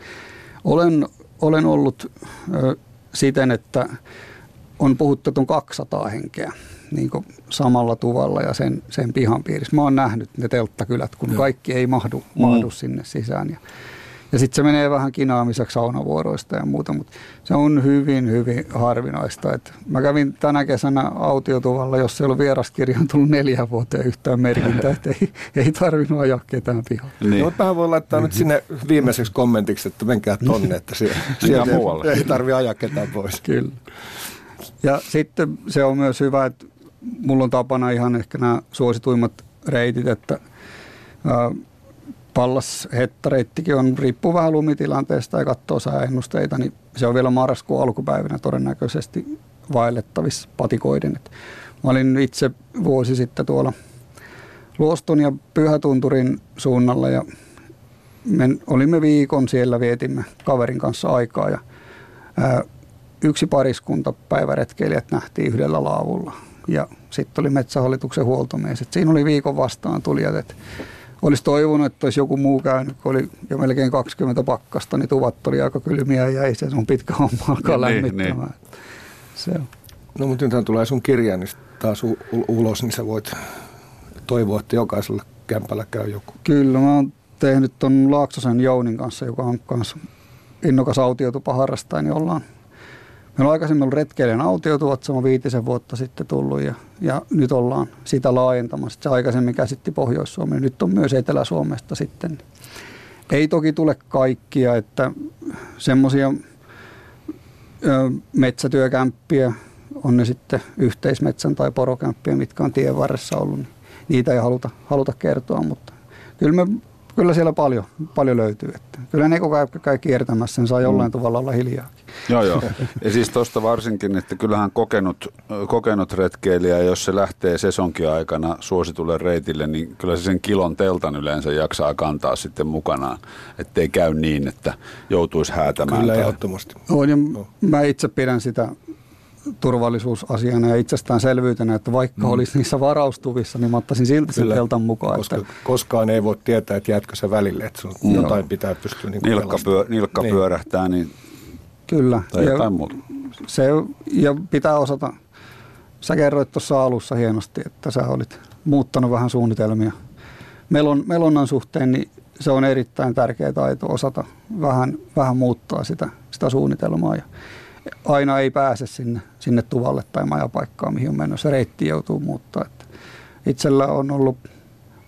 olen, olen ollut ö, siten, että on puhuttu 200 henkeä niin samalla tuvalla ja sen, sen pihan piirissä. Mä oon nähnyt ne telttakylät, kun Joo. kaikki ei mahdu, mm. mahdu mm. sinne sisään. Ja, ja sitten se menee vähän kinaamiseksi saunavuoroista ja muuta, mutta se on hyvin, hyvin harvinaista. Et mä kävin tänä kesänä autiotuvalla, jos ei ollut vieraskirja, on tullut neljä vuoteen yhtään merkintää, että ei, ei tarvinnut ajaa ketään pihaan. Niin. No, vähän voi laittaa mm-hmm. nyt sinne viimeiseksi kommentiksi, että menkää tonne, että siellä, siellä ei, ei tarvitse ajaa ketään pois. Kyllä. Ja sitten se on myös hyvä, että mulla on tapana ihan ehkä nämä suosituimmat reitit, että Pallas hettareittikin on, riippuu vähän lumitilanteesta ja katsoo sääennusteita, niin se on vielä marraskuun alkupäivänä todennäköisesti vaellettavissa patikoiden. Et mä olin itse vuosi sitten tuolla Luoston ja Pyhätunturin suunnalla ja me olimme viikon siellä, vietimme kaverin kanssa aikaa ja ää, yksi pariskunta päiväretkeilijät nähtiin yhdellä laavulla ja sitten oli metsähallituksen huoltomies. Et siinä oli viikon vastaan tulijat, että olisi toivonut, että olisi joku muu käynyt, kun oli jo melkein 20 pakkasta, niin tuvat oli aika kylmiä ja ei se sun pitkä homma alkaa niin, lämmittämään. Niin. Se on. No mutta nyt tulee sun kirja niin taas u- ulos, niin sä voit toivoa, että jokaisella kämpällä käy joku. Kyllä, mä oon tehnyt ton Laaksosen Jounin kanssa, joka on kanssa innokas autiotupa harrastaja, niin ollaan Meillä on aikaisemmin ollut retkeilijän autiotuvat, se on viitisen vuotta sitten tullut ja, ja nyt ollaan sitä laajentamassa. Se aikaisemmin käsitti Pohjois-Suomen, nyt on myös Etelä-Suomesta sitten. Ei toki tule kaikkia, että semmoisia metsätyökämppiä, on ne sitten yhteismetsän tai porokämppiä, mitkä on tien varressa ollut, niin niitä ei haluta, haluta kertoa, mutta kyllä me kyllä siellä paljon, paljon löytyy. Että kyllä ne koko ajan käy kiertämässä, sen saa jollain mm. tavalla olla hiljaa. Joo, joo. Ja siis tuosta varsinkin, että kyllähän kokenut, kokenut retkeilijä, jos se lähtee sesonkin aikana suositulle reitille, niin kyllä se sen kilon teltan yleensä jaksaa kantaa sitten mukanaan, ettei käy niin, että joutuisi häätämään. Kyllä, ehdottomasti. On, ja no. mä itse pidän sitä turvallisuusasiana ja itsestäänselvyytenä, että vaikka mm. olisi niissä varaustuvissa, niin mä ottaisin silti sen teltan mukaan. Koska että... Koskaan ei voi tietää, että jäätkö se välille, että sun mm. jotain pitää pystyä niin nilkka, pyö, nilkka niin. pyörähtää, niin Kyllä. Tai ja jotain muuta. Se, ja pitää osata, sä kerroit tuossa alussa hienosti, että sä olit muuttanut vähän suunnitelmia melon, melonnan suhteen, niin se on erittäin tärkeä taito osata vähän, vähän muuttaa sitä, sitä suunnitelmaa. Ja aina ei pääse sinne, sinne tuvalle tai majapaikkaan, mihin on menossa. Reitti joutuu muuttaa. Että itsellä on ollut,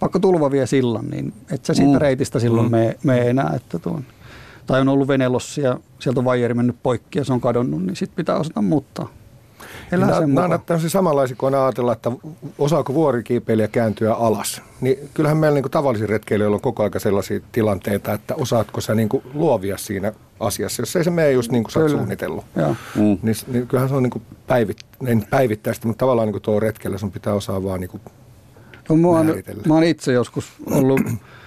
vaikka tulva vie sillan, niin et sä siitä mm. reitistä silloin mm. me, me enää. Että tuon, tai on ollut venelossi ja sieltä on vaijeri mennyt poikki ja se on kadonnut, niin sitten pitää osata muuttaa. Elää nämä, nämä ovat tämmöisiä samanlaisia, kun ajatella, että osaako vuorikiipeilijä kääntyä alas. Niin kyllähän meillä niin tavallisilla retkeilijöillä on koko aika sellaisia tilanteita, että osaatko sä niin luovia siinä asiassa, jos ei se mene just niin kuin sä oot suunnitellut. Mm. Niin, niin kyllähän se on niin päivit, päivittäistä, mutta tavallaan niin tuo retkellä sun pitää osaa vaan niin no, mä, oon, mä oon itse joskus ollut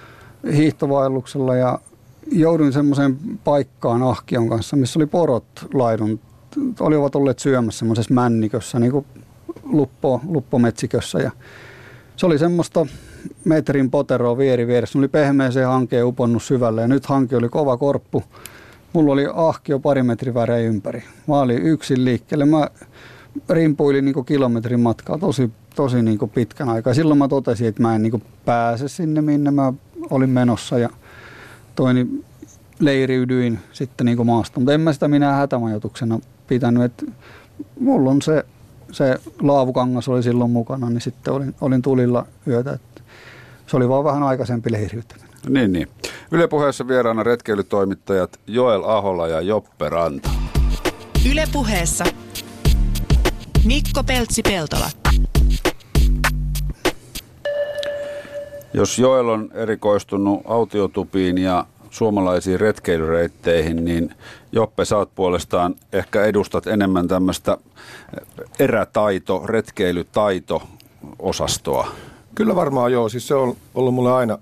hiihtovaelluksella ja jouduin semmoiseen paikkaan ahkion kanssa, missä oli porot laidun, olivat olleet syömässä semmoisessa männikössä, niin kuin luppo, luppometsikössä. Ja se oli semmoista metrin poteroa vieri vieressä. oli pehmeeseen hankeen uponnut syvälle ja nyt hanke oli kova korppu. Mulla oli ahkio pari metri väreä ympäri. Mä olin yksin liikkeelle. Mä rimpuilin niin kilometrin matkaa tosi, tosi niin pitkän aikaa. Silloin mä totesin, että mä en niin pääse sinne, minne mä olin menossa ja toini leiriydyin sitten niin maasta. Mutta en mä sitä minä hätämajoituksena pitänyt. Että mulla on se, se laavukangas oli silloin mukana, niin sitten olin, olin tulilla yötä. Että se oli vaan vähän aikaisempi leiriytyminen. Niin, niin. Yle puheessa vieraana retkeilytoimittajat Joel Ahola ja Joppe Ranta. Yle puheessa Mikko Peltsi-Peltola. Jos Joel on erikoistunut autiotupiin ja suomalaisiin retkeilyreitteihin, niin Joppe, saat puolestaan ehkä edustat enemmän tämmöistä erätaito, retkeilytaito osastoa. Kyllä varmaan joo. Siis se on ollut mulle aina,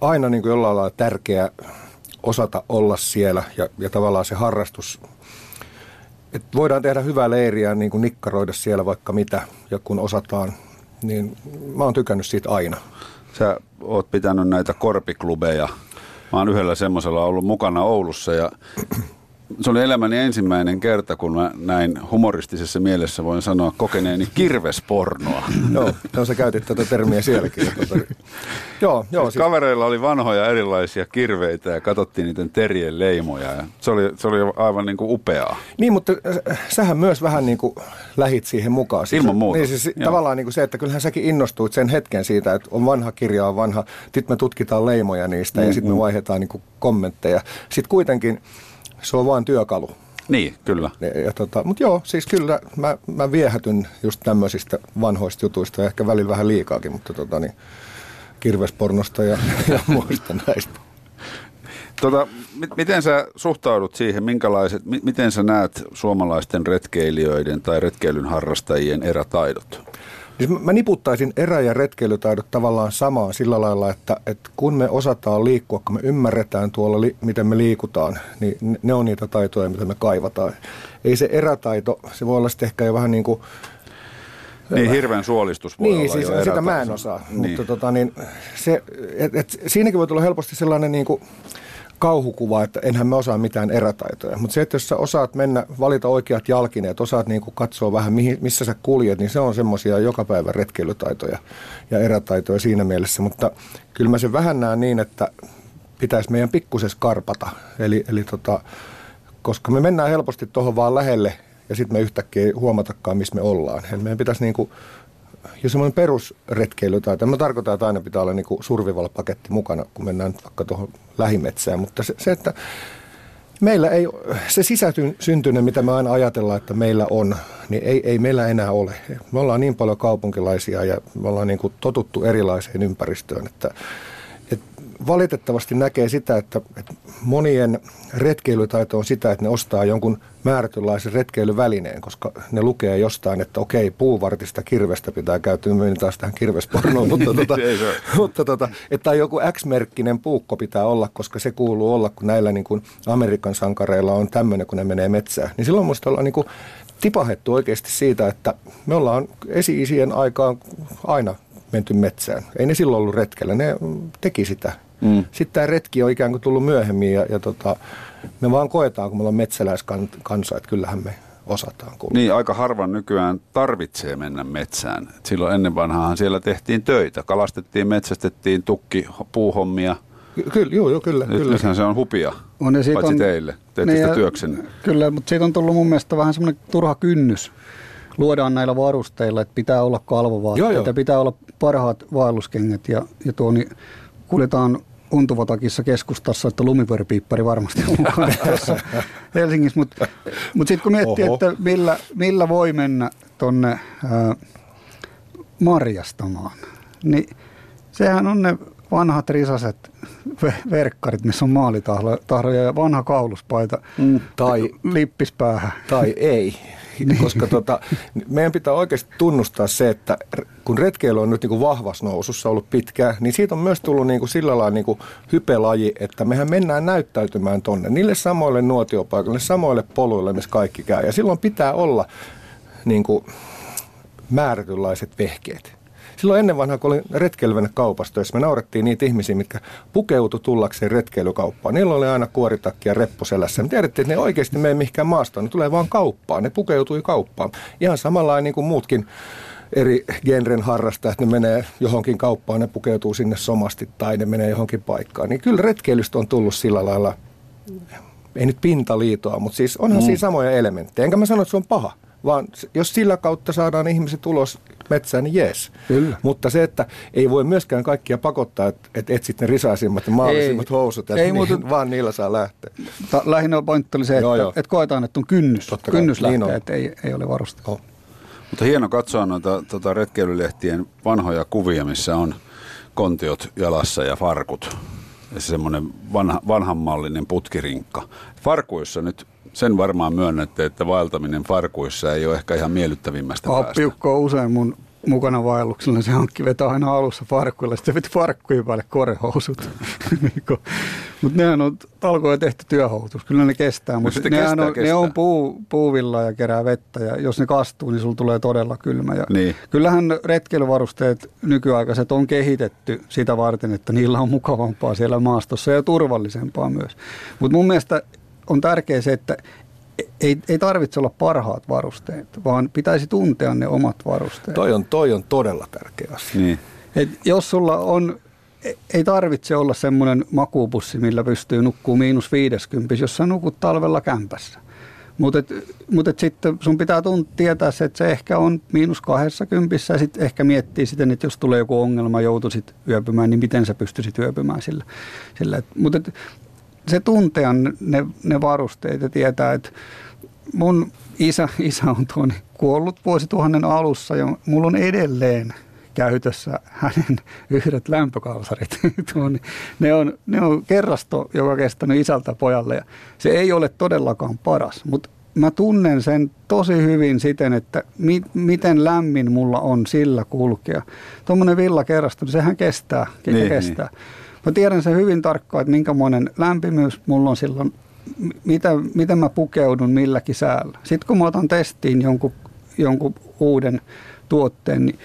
aina niin kuin jollain lailla tärkeä osata olla siellä ja, ja tavallaan se harrastus että voidaan tehdä hyvää leiriä, niin kuin nikkaroida siellä vaikka mitä, ja kun osataan, niin mä oon tykännyt siitä aina. Sä oot pitänyt näitä korpiklubeja. Mä oon yhdellä semmoisella ollut mukana Oulussa ja se oli elämäni ensimmäinen kerta, kun mä näin humoristisessa mielessä, voin sanoa, kokeneeni kirvespornoa. joo, joo, sä käytit tätä termiä sielläkin. Tuota, joo, joo, siis, siis... Kavereilla oli vanhoja erilaisia kirveitä ja katsottiin niiden terien leimoja. Ja se, oli, se oli aivan niin kuin upeaa. Niin, mutta äh, sähän myös vähän niin kuin lähit siihen mukaan. Siis, Ilman muuta. Niin, siis tavallaan niin kuin se, että kyllähän säkin innostuit sen hetken siitä, että on vanha kirja, on vanha. Sitten me tutkitaan leimoja niistä mm, ja sitten me mm. vaihdetaan niin kuin kommentteja. Sitten kuitenkin se on vain työkalu. Niin, kyllä. Ja, ja tota, Mutta joo, siis kyllä mä, mä viehätyn just tämmöisistä vanhoista jutuista, ehkä välillä vähän liikaakin, mutta tota, niin, kirvespornosta ja, ja muista näistä. Tota, miten sä suhtaudut siihen, minkälaiset, miten sä näet suomalaisten retkeilijöiden tai retkeilyn harrastajien erätaidot? Siis mä niputtaisin erä- ja retkeilytaidot tavallaan samaan sillä lailla, että, että kun me osataan liikkua, kun me ymmärretään tuolla, li, miten me liikutaan, niin ne on niitä taitoja, mitä me kaivataan. Ei se erätaito, se voi olla sitten ehkä jo vähän niin kuin niin, hirveän suolistus voi niin, olla siis sitä mä en osaa. Niin. Mutta tota, niin, se, et, et, siinäkin voi tulla helposti sellainen niin kuin, kauhukuva, että enhän mä osaa mitään erätaitoja. Mutta se, että jos sä osaat mennä, valita oikeat jalkineet, osaat niin kuin katsoa vähän, mihin, missä sä kuljet, niin se on semmoisia joka päivä retkeilytaitoja ja erätaitoja siinä mielessä. Mutta kyllä mä sen vähän näen niin, että pitäisi meidän pikkuses karpata. Eli, eli tota, koska me mennään helposti tuohon vaan lähelle ja sitten me yhtäkkiä ei huomatakaan, missä me ollaan. Eli meidän pitäisi niin kuin jo semmoinen perusretkeily, tai mä tarkoitan, että aina pitää olla niin survival-paketti mukana, kun mennään vaikka tuohon lähimetsään, mutta se, se että meillä ei, se sisäsyntyinen, mitä me aina ajatellaan, että meillä on, niin ei, ei meillä enää ole. Me ollaan niin paljon kaupunkilaisia ja me ollaan niin kuin totuttu erilaiseen ympäristöön, että valitettavasti näkee sitä, että, että monien retkeilytaito on sitä, että ne ostaa jonkun määrätynlaisen retkeilyvälineen, koska ne lukee jostain, että okei, puuvartista kirvestä pitää käyttää, menen taas tähän kirvespornoon, mutta, tota, mutta tota, että joku X-merkkinen puukko pitää olla, koska se kuuluu olla, kun näillä niin kuin Amerikan sankareilla on tämmöinen, kun ne menee metsään. Niin silloin musta ollaan niin kuin tipahettu oikeasti siitä, että me ollaan esi-isien aikaan aina menty metsään. Ei ne silloin ollut retkellä, ne teki sitä Mm. Sitten tämä retki on ikään kuin tullut myöhemmin ja, ja tota, me vaan koetaan, kun me ollaan metsäläiskansa, että kyllähän me osataan kulkea. Niin, aika harvan nykyään tarvitsee mennä metsään. Et silloin ennen vanhaan siellä tehtiin töitä. Kalastettiin, metsästettiin, tukki, puuhommia. Kyllä, joo, joo, kyllä. Nyt kyllä. se on hupia, on, ja paitsi on, teille. Teette niin, sitä työksenne. Kyllä, mutta siitä on tullut mun mielestä vähän semmoinen turha kynnys. Luodaan näillä varusteilla, että pitää olla kalvovaatteita, pitää olla parhaat vaelluskengät ja, ja tuo, niin kuljetaan Untuvatakissa keskustassa, että lumipyöräpiippari varmasti on mukana tässä Helsingissä. Mutta mut sitten kun miettii, Oho. että millä, millä voi mennä tuonne marjastamaan, niin sehän on ne vanhat risaset verkkarit, missä on maalitahroja ja vanha kauluspaita mm, tai lippispäähän. Tai ei. Niin. koska tota, meidän pitää oikeasti tunnustaa se, että kun retkeily on nyt niin kuin vahvassa nousussa ollut pitkään, niin siitä on myös tullut niin kuin sillä lailla niin kuin hypelaji, että mehän mennään näyttäytymään tonne niille samoille nuotiopaikoille, samoille poluille, missä kaikki käy. Ja silloin pitää olla niin kuin määrätynlaiset vehkeet. Silloin ennen vanhaa, kun olin retkeilevänä kaupasta, jos me naurettiin niitä ihmisiä, mitkä pukeutu tullakseen retkeilykauppaan. Niillä oli aina kuoritakki ja reppu selässä. Me tiedettiin, että ne oikeasti mene mihinkään maastoon, ne tulee vaan kauppaan. Ne pukeutui kauppaan. Ihan samalla niin kuin muutkin eri genren harrastajat, ne menee johonkin kauppaan, ne pukeutuu sinne somasti tai ne menee johonkin paikkaan. Niin kyllä retkeilystä on tullut sillä lailla, ei nyt pintaliitoa, mutta siis onhan mm. siinä samoja elementtejä. Enkä mä sano, että se on paha, vaan jos sillä kautta saadaan ihmiset ulos metsään, niin jees. Kyllä. Mutta se, että ei voi myöskään kaikkia pakottaa, että, että etsit ne risaisimmat ja maallisimmat ei, housut, että ei, niin, mutta, vaan niillä saa lähteä. Ta, lähinnä pointti oli se, että, joo, että koetaan, että on kynnys, Totta kynnys kai, lähteä, niin että ei, ei ole varusta. Oh. Mutta hieno katsoa noita tota retkeilylehtien vanhoja kuvia, missä on kontiot jalassa ja farkut. Ja semmoinen vanha, vanhanmallinen putkirinkka. Farkuissa nyt sen varmaan myönnätte, että vaeltaminen farkuissa ei ole ehkä ihan miellyttävimmästä päästä. Piukko usein mun mukana vaelluksella, se hankki vetää aina alussa farkkuilla, sitten veti farkkujen päälle korehousut. Niinku. mutta nehän on talkoja tehty työhousut, kyllä ne kestää, mutta no nehän on, kestää. ne on puu, puuvilla ja kerää vettä ja jos ne kastuu, niin sulla tulee todella kylmä. Ja niin. Kyllähän retkeilyvarusteet nykyaikaiset on kehitetty sitä varten, että niillä on mukavampaa siellä maastossa ja turvallisempaa myös. Mutta mun mielestä on tärkeää se, että ei, ei tarvitse olla parhaat varusteet, vaan pitäisi tuntea ne omat varusteet. Toi on, toi on todella tärkeä asia. Niin. Et jos sulla on, ei tarvitse olla semmoinen makupussi, millä pystyy nukkuu miinus 50, jos sä nukut talvella kämpässä. Mutta mut sitten sun pitää tunt, tietää se, että se ehkä on miinus 20 ja sitten ehkä miettii sitten, että jos tulee joku ongelma, joutuisit yöpymään, niin miten sä pystyisit yöpymään sillä. sillä. Mutta se tuntea ne, ne varusteet ja tietää, että mun isä, isä on tuon kuollut vuosituhannen alussa ja mulla on edelleen käytössä hänen yhdet lämpökalsarit. ne, on, ne on kerrasto, joka on kestänyt isältä pojalle ja se ei ole todellakaan paras, mutta mä tunnen sen tosi hyvin siten, että mi, miten lämmin mulla on sillä kulkea. Tuommoinen villakerrasto, niin sehän kestää, niin, kestää. Niin. Mä tiedän sen hyvin tarkkaan, että minkämoinen lämpimyys mulla on silloin, mitä, miten mä pukeudun milläkin säällä. Sitten kun mä otan testiin jonkun, jonkun uuden tuotteen, niin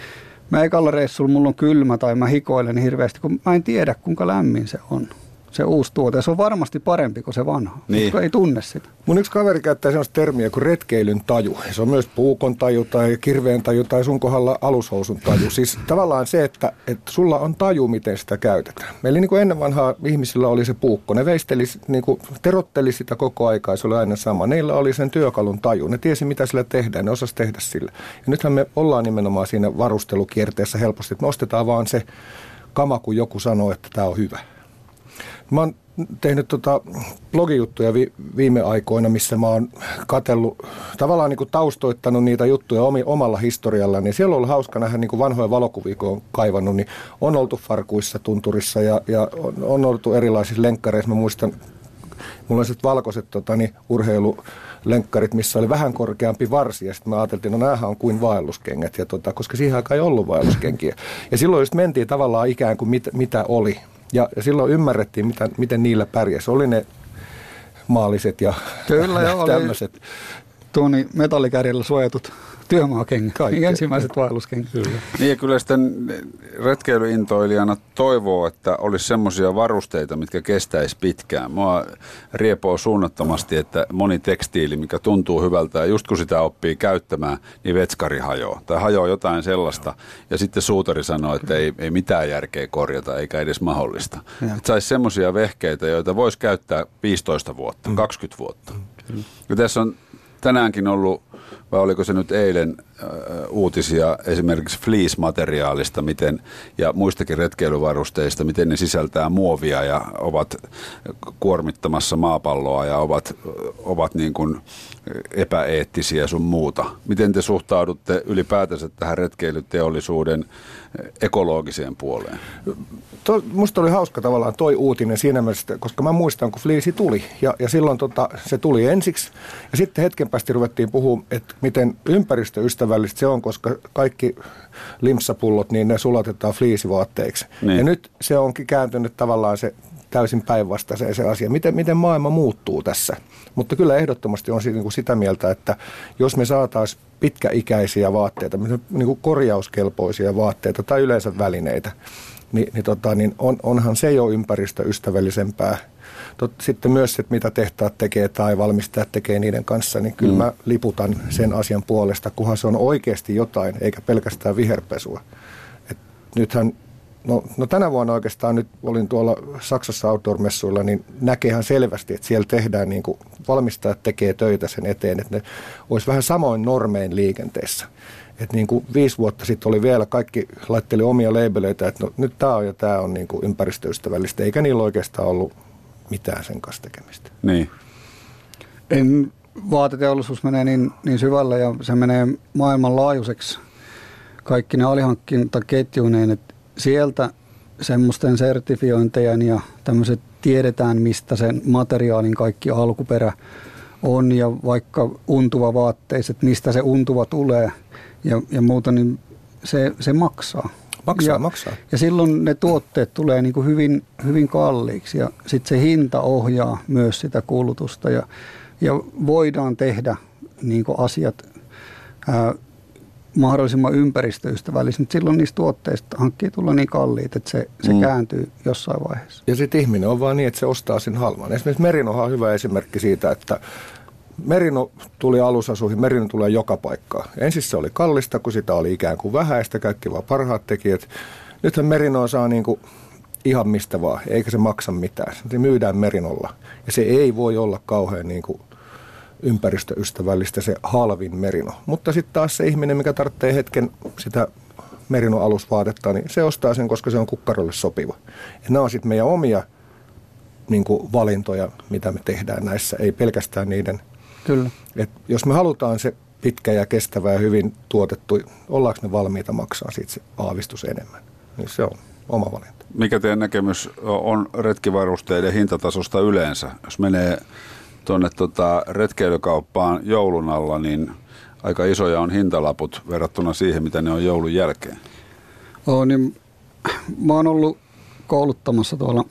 mä ekalla reissulla mulla on kylmä tai mä hikoilen hirveästi, kun mä en tiedä kuinka lämmin se on se uusi tuote. Se on varmasti parempi kuin se vanha, niin. koska ei tunne sitä. Mun yksi kaveri käyttää sellaista termiä kuin retkeilyn taju. Se on myös puukon taju tai kirveen taju tai sun kohdalla alushousun taju. Siis tavallaan se, että, että sulla on taju, miten sitä käytetään. Meillä niin kuin ennen vanhaa ihmisillä oli se puukko. Ne veisteli, niin kuin, terotteli sitä koko aikaa, se oli aina sama. Neillä oli sen työkalun taju. Ne tiesi, mitä sillä tehdään. Ne osasi tehdä sillä. Ja nythän me ollaan nimenomaan siinä varustelukierteessä helposti, että me ostetaan vaan se kama, kun joku sanoo, että tämä on hyvä. Mä oon tehnyt tota blogijuttuja vi, viime aikoina, missä mä oon katellut, tavallaan niin kuin taustoittanut niitä juttuja omi, omalla historialla, niin siellä on ollut hauska nähdä niin kuin vanhoja valokuvia, kun on kaivannut, niin on oltu farkuissa, tunturissa ja, ja on, on oltu erilaisissa lenkkareissa. Mä muistan, mulla on sitten valkoiset tota, niin, urheilulenkkarit, missä oli vähän korkeampi varsi, ja sitten mä ajattelin, no näähän on kuin vaelluskengät, ja tota, koska siihen aikaan ei ollut vaelluskenkiä. Ja silloin just mentiin tavallaan ikään kuin mit, mitä oli. Ja, ja silloin ymmärrettiin, mitä, miten niillä pärjäsi. Oli ne maalliset ja Kyllä, jo, tämmöiset. Tuoni metallikärjellä suojatut työmaakengät, Kaikki. ensimmäiset vaelluskengät. Kyllä. Niin ja kyllä sitten retkeilyintoilijana toivoo, että olisi semmoisia varusteita, mitkä kestäisi pitkään. Mua riepoo suunnattomasti, että moni tekstiili, mikä tuntuu hyvältä ja just kun sitä oppii käyttämään, niin vetskari hajoaa. Tai hajoaa jotain sellaista ja sitten suutari sanoo, että ei, ei mitään järkeä korjata eikä edes mahdollista. Että saisi semmoisia vehkeitä, joita voisi käyttää 15 vuotta, 20 vuotta. Ja tässä on tänäänkin ollut vai oliko se nyt eilen äh, uutisia esimerkiksi fleece-materiaalista miten, ja muistakin retkeilyvarusteista, miten ne sisältää muovia ja ovat kuormittamassa maapalloa ja ovat, ovat niin kuin epäeettisiä sun muuta. Miten te suhtaudutte ylipäätänsä tähän retkeilyteollisuuden ekologiseen puoleen? To, musta oli hauska tavallaan toi uutinen siinä mielessä, koska mä muistan, kun Fliisi tuli. Ja, ja silloin tota, se tuli ensiksi. Ja sitten hetken päästä ruvettiin puhua, että miten ympäristöystävällistä se on, koska kaikki limpsapullot, niin ne sulatetaan fliisivaatteiksi. Niin. Ja nyt se onkin kääntynyt tavallaan se täysin päinvastaiseen se asia. Miten, miten maailma muuttuu tässä? Mutta kyllä ehdottomasti on siitä, niin kuin sitä mieltä, että jos me saataisiin pitkäikäisiä vaatteita, niin kuin korjauskelpoisia vaatteita tai yleensä välineitä, niin, niin, tota, niin on, onhan se jo ympäristöystävällisempää. Tot, sitten myös se, mitä tehtaat tekee tai valmistajat tekee niiden kanssa, niin kyllä mm. mä liputan sen asian puolesta, kunhan se on oikeasti jotain, eikä pelkästään viherpesua. Et nythän No, no tänä vuonna oikeastaan nyt olin tuolla Saksassa outdoor-messuilla, niin näkeehän selvästi, että siellä tehdään niin kuin valmistajat tekee töitä sen eteen, että ne olisi vähän samoin normein liikenteessä. Et niin kuin viisi vuotta sitten oli vielä, kaikki laitteli omia labeleita, että no, nyt tämä on ja tämä on niin kuin ympäristöystävällistä, eikä niillä oikeastaan ollut mitään sen kanssa tekemistä. Niin. En, vaateteollisuus menee niin, niin syvälle ja se menee maailmanlaajuiseksi kaikki ne alihankkintaketjuineen, että sieltä semmoisten sertifiointejen ja tämmöiset tiedetään, mistä sen materiaalin kaikki alkuperä on ja vaikka untuva vaatteiset, mistä se untuva tulee ja, ja muuta, niin se, se maksaa. Maksaa, ja, maksaa. Ja silloin ne tuotteet tulee niin kuin hyvin, hyvin kalliiksi ja sitten se hinta ohjaa myös sitä kulutusta ja, ja voidaan tehdä niin kuin asiat ää, mahdollisimman ympäristöystävällisiä, mutta silloin niistä tuotteista hankkii tulla niin kalliit, että se, se mm. kääntyy jossain vaiheessa. Ja sitten ihminen on vaan niin, että se ostaa sen halvan. Esimerkiksi Merinohan on hyvä esimerkki siitä, että Merino tuli alusasuihin, Merino tulee joka paikkaan. Ensin se oli kallista, kun sitä oli ikään kuin vähäistä, kaikki vaan parhaat tekijät. Nythän Merino saa niin kuin ihan mistä vaan, eikä se maksa mitään. Se myydään Merinolla. Ja se ei voi olla kauhean niin kuin ympäristöystävällistä se halvin merino. Mutta sitten taas se ihminen, mikä tarvitsee hetken sitä merino-alusvaatetta, niin se ostaa sen, koska se on kukkarolle sopiva. Ja nämä on sitten meidän omia niin kuin valintoja, mitä me tehdään näissä, ei pelkästään niiden. Kyllä. Et jos me halutaan se pitkä ja kestävä ja hyvin tuotettu, ollaanko me valmiita maksaa siitä se aavistus enemmän, niin se on oma valinta. Mikä teidän näkemys on retkivarusteiden hintatasosta yleensä? Jos menee tuonne tota retkeilykauppaan joulun alla, niin aika isoja on hintalaput verrattuna siihen, mitä ne on joulun jälkeen. Oo, niin mä oon ollut kouluttamassa tuolla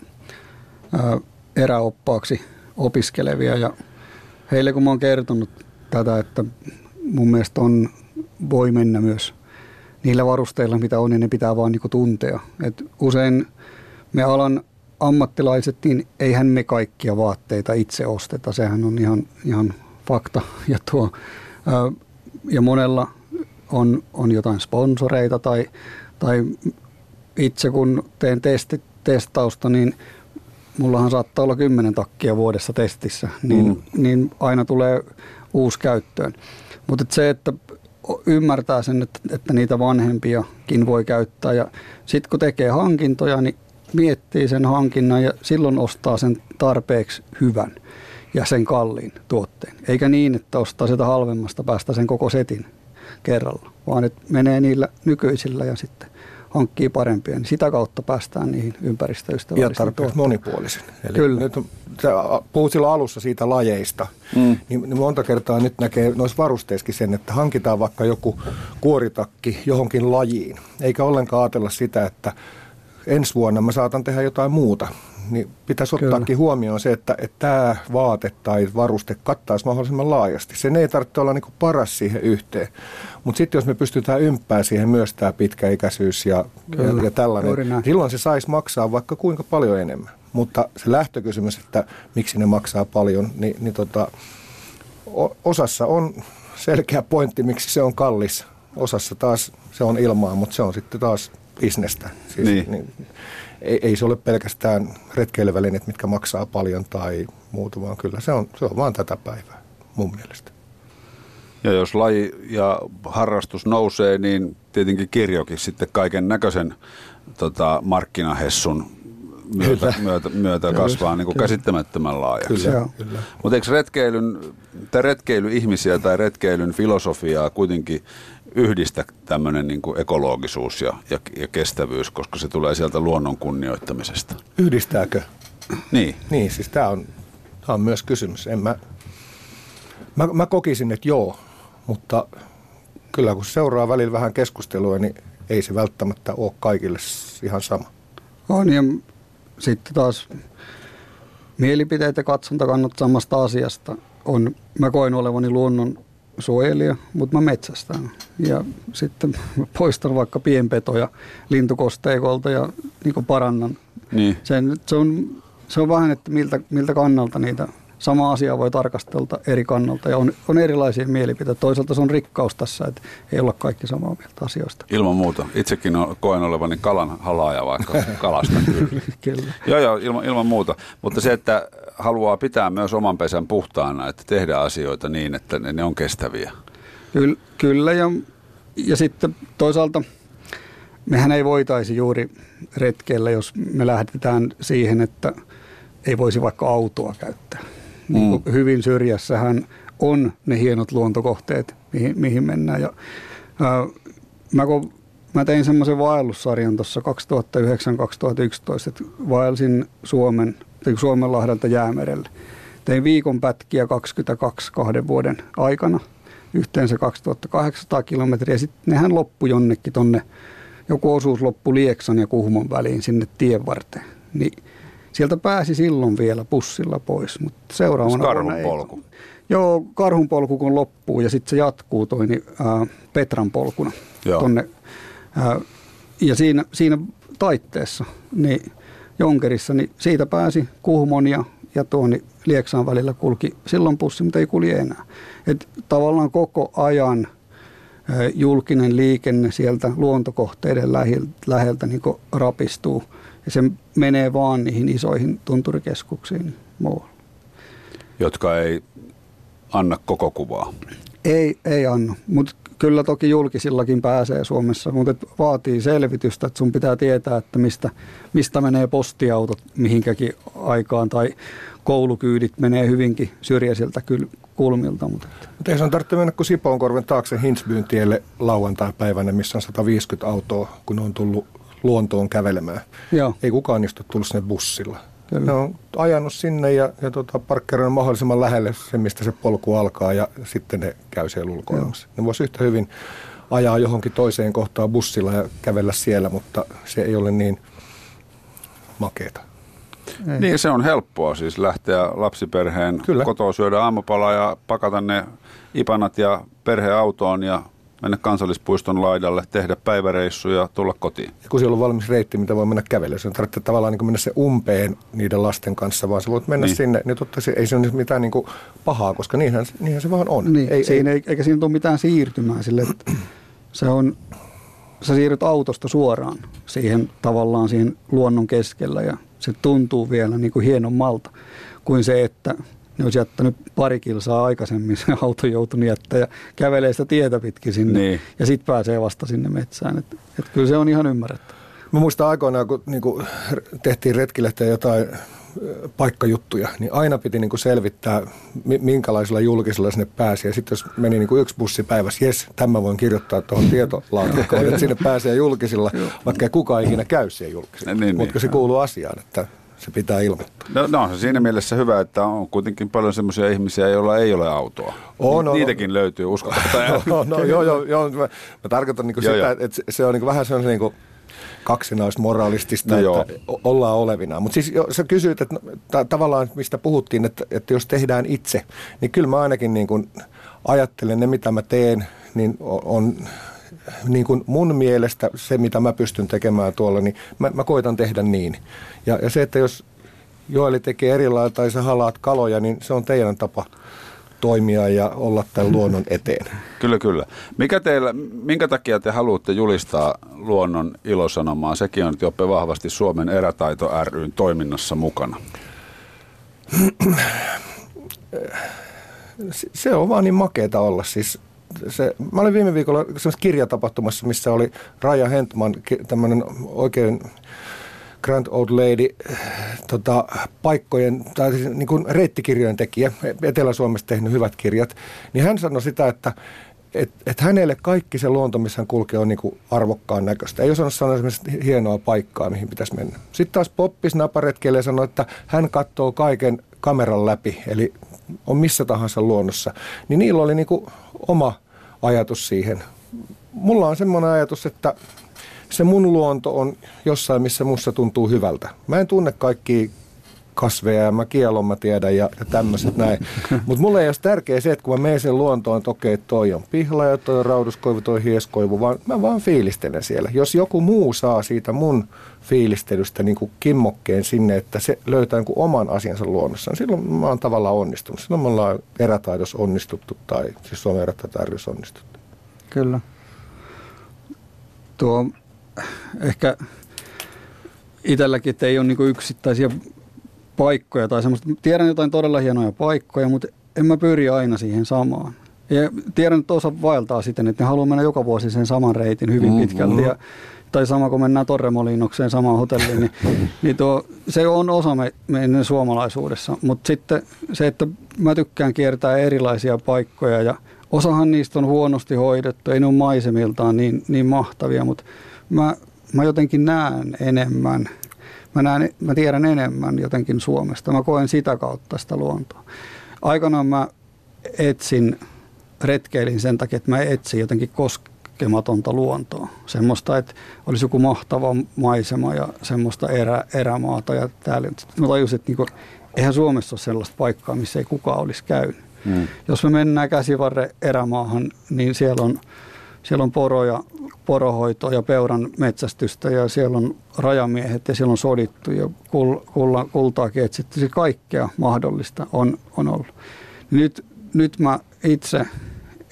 ää, eräoppaaksi opiskelevia ja heille kun mä oon kertonut tätä, että mun mielestä on, voi mennä myös niillä varusteilla, mitä on, niin ne pitää vaan niinku tuntea. Et usein me alan ammattilaiset, niin eihän me kaikkia vaatteita itse osteta. Sehän on ihan, ihan fakta. Ja, tuo, ja monella on, on jotain sponsoreita tai, tai itse kun teen testi, testausta, niin mullahan saattaa olla kymmenen takkia vuodessa testissä, niin, mm. niin aina tulee uusi käyttöön. Mutta se, että ymmärtää sen, että, että niitä vanhempiakin voi käyttää ja sitten kun tekee hankintoja, niin miettii sen hankinnan ja silloin ostaa sen tarpeeksi hyvän ja sen kalliin tuotteen. Eikä niin, että ostaa sitä halvemmasta päästä sen koko setin kerralla, vaan että menee niillä nykyisillä ja sitten hankkii parempia, niin sitä kautta päästään niihin ympäristöystävällisiin Ja tarpeeksi monipuolisen. Eli Kyllä. Nyt, puhut silloin alussa siitä lajeista, mm. niin, niin monta kertaa nyt näkee noissa varusteissakin sen, että hankitaan vaikka joku kuoritakki johonkin lajiin, eikä ollenkaan ajatella sitä, että ensi vuonna mä saatan tehdä jotain muuta, niin pitäisi ottaakin Kyllä. huomioon se, että, että tämä vaate tai varuste kattaisi mahdollisimman laajasti. Sen ei tarvitse olla niin paras siihen yhteen. Mutta sitten jos me pystytään ympää siihen myös tämä pitkäikäisyys ja, ja, ja tällainen, silloin se saisi maksaa vaikka kuinka paljon enemmän. Mutta se lähtökysymys, että miksi ne maksaa paljon, niin, niin tota, osassa on selkeä pointti, miksi se on kallis. Osassa taas se on ilmaa, mutta se on sitten taas bisnestä. Siis, niin. Niin, ei, ei se ole pelkästään retkeilyvälineet, mitkä maksaa paljon tai muuta, vaan kyllä se on, se on vaan tätä päivää mun mielestä. Ja jos laji ja harrastus nousee, niin tietenkin kirjokin sitten kaiken näköisen tota, markkinahessun myötä, myötä, myötä kasvaa niin kuin käsittämättömän laajaksi. Kyllä, kyllä. Mutta eikö retkeilyn, tai retkeily-ihmisiä tai retkeilyn filosofiaa kuitenkin yhdistä tämmöinen niin kuin ekologisuus ja, ja, ja kestävyys, koska se tulee sieltä luonnon kunnioittamisesta. Yhdistääkö? Niin. Niin, siis tämä on, tämä on myös kysymys. En mä, mä, mä kokisin, että joo, mutta kyllä kun seuraa välillä vähän keskustelua, niin ei se välttämättä ole kaikille ihan sama. On ja sitten taas mielipiteet ja katsontakannat samasta asiasta on, mä koin olevani luonnon suojelija, mutta mä metsästän. Ja sitten poistan vaikka pienpetoja lintukosteikolta ja niin parannan. Niin. Sen, se, on, se on vähän, että miltä, miltä kannalta niitä sama asia voi tarkastella eri kannalta ja on, on erilaisia mielipiteitä. Toisaalta se on rikkaus tässä, että ei olla kaikki samaa mieltä asioista. Ilman muuta. Itsekin koen olevani kalan halaaja vaikka kalasta kyllä. kyllä. Joo, joo, ilman, ilman muuta. Mutta se, että haluaa pitää myös oman pesän puhtaana, että tehdä asioita niin, että ne, ne on kestäviä. Kyllä, kyllä ja, ja sitten toisaalta mehän ei voitaisi juuri retkeillä, jos me lähdetään siihen, että ei voisi vaikka autoa käyttää niin mm. hyvin syrjässähän on ne hienot luontokohteet, mihin, mihin mennään. Ja, ää, mä, kun, mä tein semmoisen vaellussarjan tuossa 2009-2011, että vaelsin Suomen, Suomenlahdelta jäämerelle. Tein viikon pätkiä 22 kahden vuoden aikana, yhteensä 2800 kilometriä. Sitten nehän loppu jonnekin tonne, joku osuus loppu Lieksan ja Kuhmon väliin sinne tien varteen. Niin Sieltä pääsi silloin vielä pussilla pois, mutta seuraavana karhun polku? Ei. Joo, karhun polku kun loppuu ja sitten se jatkuu toi, niin, ää, Petran polkuna Joo. tonne. Ää, ja siinä, siinä taitteessa, niin Jonkerissa, niin siitä pääsi Kuhmon ja, ja tuon niin Lieksaan välillä kulki silloin pussi, mutta ei kulje enää. Et tavallaan koko ajan julkinen liikenne sieltä luontokohteiden läheltä, läheltä niin rapistuu – ja se menee vaan niihin isoihin tunturikeskuksiin muualla. Jotka ei anna koko kuvaa? Ei, ei anna, mutta kyllä toki julkisillakin pääsee Suomessa, mutta vaatii selvitystä, että sun pitää tietää, että mistä, mistä menee postiautot mihinkäkin aikaan tai koulukyydit menee hyvinkin syrjäisiltä kyl, kulmilta. Mutta, mutta ei se on tarvitse mennä kuin Sipoonkorven taakse Hinsbyn tielle lauantai-päivänä, missä on 150 autoa, kun on tullut luontoon kävelemään. Joo. Ei kukaan niistä tullut sinne bussilla. Kyllä. Ne on ajanut sinne ja, ja tota, parkkeroinut mahdollisimman lähelle se, mistä se polku alkaa ja sitten ne käy siellä ulkoilemassa. Ne voisi yhtä hyvin ajaa johonkin toiseen kohtaan bussilla ja kävellä siellä, mutta se ei ole niin makeeta. Ei. Niin, se on helppoa siis lähteä lapsiperheen Kyllä. kotoa syödä aamupala ja pakata ne ipanat ja perheautoon ja mennä kansallispuiston laidalle, tehdä päiväreissu ja tulla kotiin. Ja kun siellä on valmis reitti, mitä voi mennä kävellä, se on tarvitse tavallaan niin mennä se umpeen niiden lasten kanssa, vaan sä voit mennä niin. sinne, niin totta ei se ole mitään niin kuin pahaa, koska niinhän, niinhän se vaan on. Niin, ei, siinä ei, eikä siinä ole mitään siirtymää sille, että se on, sä siirryt autosta suoraan siihen tavallaan siihen luonnon keskellä ja se tuntuu vielä niin kuin hienommalta kuin se, että ne olisi jättänyt pari kilsaa aikaisemmin se auto joutunut jättää ja kävelee sitä tietä pitkin sinne niin. ja sitten pääsee vasta sinne metsään. Et, et kyllä se on ihan ymmärrettävä. Mä muistan aikoinaan, kun niin kuin tehtiin retkilehteen jotain paikkajuttuja, niin aina piti niin kuin selvittää, minkälaisilla julkisilla sinne pääsi. Ja sitten jos meni niin kuin yksi bussi päivässä, jes, tämä voin kirjoittaa tuohon tietolaatikkoon, että sinne pääsee julkisilla, vaikka ei kukaan ikinä käy siihen julkisilla. Niin, Mutta niin. se kuuluu asiaan, että se pitää ilmoittaa. No, no on siinä mielessä hyvä, että on kuitenkin paljon semmoisia ihmisiä, joilla ei ole autoa. On, Ni- niitäkin on, löytyy, uskottavaa. no, no, joo, joo, joo, mä, mä tarkoitan niin sitä, joo. että se on niin vähän sellainen niin kuin kaksinaismoralistista, no että joo. ollaan olevina. Mutta siis jo, sä kysyit, että ta- tavallaan mistä puhuttiin, että, että jos tehdään itse, niin kyllä mä ainakin niin kuin ajattelen ne, mitä mä teen, niin on niin kuin mun mielestä se, mitä mä pystyn tekemään tuolla, niin mä, mä koitan tehdä niin. Ja, ja se, että jos Joeli tekee eri lailla tai sä halaat kaloja, niin se on teidän tapa toimia ja olla tämän luonnon eteen. Kyllä, kyllä. Mikä teillä, minkä takia te haluatte julistaa luonnon ilosanomaa? Sekin on Joppe vahvasti Suomen erätaito ryn toiminnassa mukana. Se on vaan niin makeeta olla. Siis se, mä olin viime viikolla semmoisessa kirjatapahtumassa, missä oli Raja Hentman, tämmöinen oikein Grand Old Lady tota, paikkojen, tai siis niin kuin reittikirjojen tekijä, Etelä-Suomessa tehnyt hyvät kirjat, niin hän sanoi sitä, että et, et hänelle kaikki se luonto, missä hän kulkee, on niinku arvokkaan näköistä. Ei osannut sanoa esimerkiksi hienoa paikkaa, mihin pitäisi mennä. Sitten taas Poppis naparetkelle ja sanoi, että hän katsoo kaiken kameran läpi, eli on missä tahansa luonnossa. Niin niillä oli niinku oma ajatus siihen. Mulla on semmoinen ajatus, että se mun luonto on jossain, missä musta tuntuu hyvältä. Mä en tunne kaikki kasveja ja mä kielon mä tiedän ja, ja tämmöiset näin. Mutta mulle ei ole tärkeää se, että kun mä menen sen luontoon, että okei, toi on pihla ja toi on rauduskoivu, toi hieskoivu, vaan mä vaan fiilistelen siellä. Jos joku muu saa siitä mun fiilistelystä niin kuin kimmokkeen sinne, että se löytää niin kuin oman asiansa luonnossa, niin silloin mä oon tavallaan onnistunut. Silloin me ollaan erätaidossa onnistuttu tai siis Suomen erätaitaidessa onnistuttu. Kyllä. Tuo ehkä itselläkin, että ei ole niin yksittäisiä paikkoja tai semmoista. Tiedän jotain todella hienoja paikkoja, mutta en mä pyri aina siihen samaan. Ja tiedän, että osa vaeltaa siten, että ne haluaa mennä joka vuosi sen saman reitin hyvin mm-hmm. pitkälti. Ja, tai sama kun mennään Torremolinokseen samaan hotelliin, niin, niin tuo, se on osa me, meidän suomalaisuudessa. Mutta sitten se, että mä tykkään kiertää erilaisia paikkoja ja osahan niistä on huonosti hoidettu, ei ne ole maisemiltaan niin, niin mahtavia, mutta mä, mä jotenkin näen enemmän – mä, näen, mä tiedän enemmän jotenkin Suomesta. Mä koen sitä kautta sitä luontoa. Aikanaan mä etsin, retkeilin sen takia, että mä etsin jotenkin koskematonta luontoa. Semmoista, että olisi joku mahtava maisema ja semmoista erä, erämaata. Ja täällä. Sitten mä tajusin, että niinku, eihän Suomessa ole sellaista paikkaa, missä ei kukaan olisi käynyt. Mm. Jos me mennään käsivarre erämaahan, niin siellä on, siellä on poroja, porohoitoa ja peuran metsästystä ja siellä on rajamiehet ja siellä on sodittu ja kul, kulla, kultaakin etsitty. Se kaikkea mahdollista on, on ollut. Nyt, nyt mä itse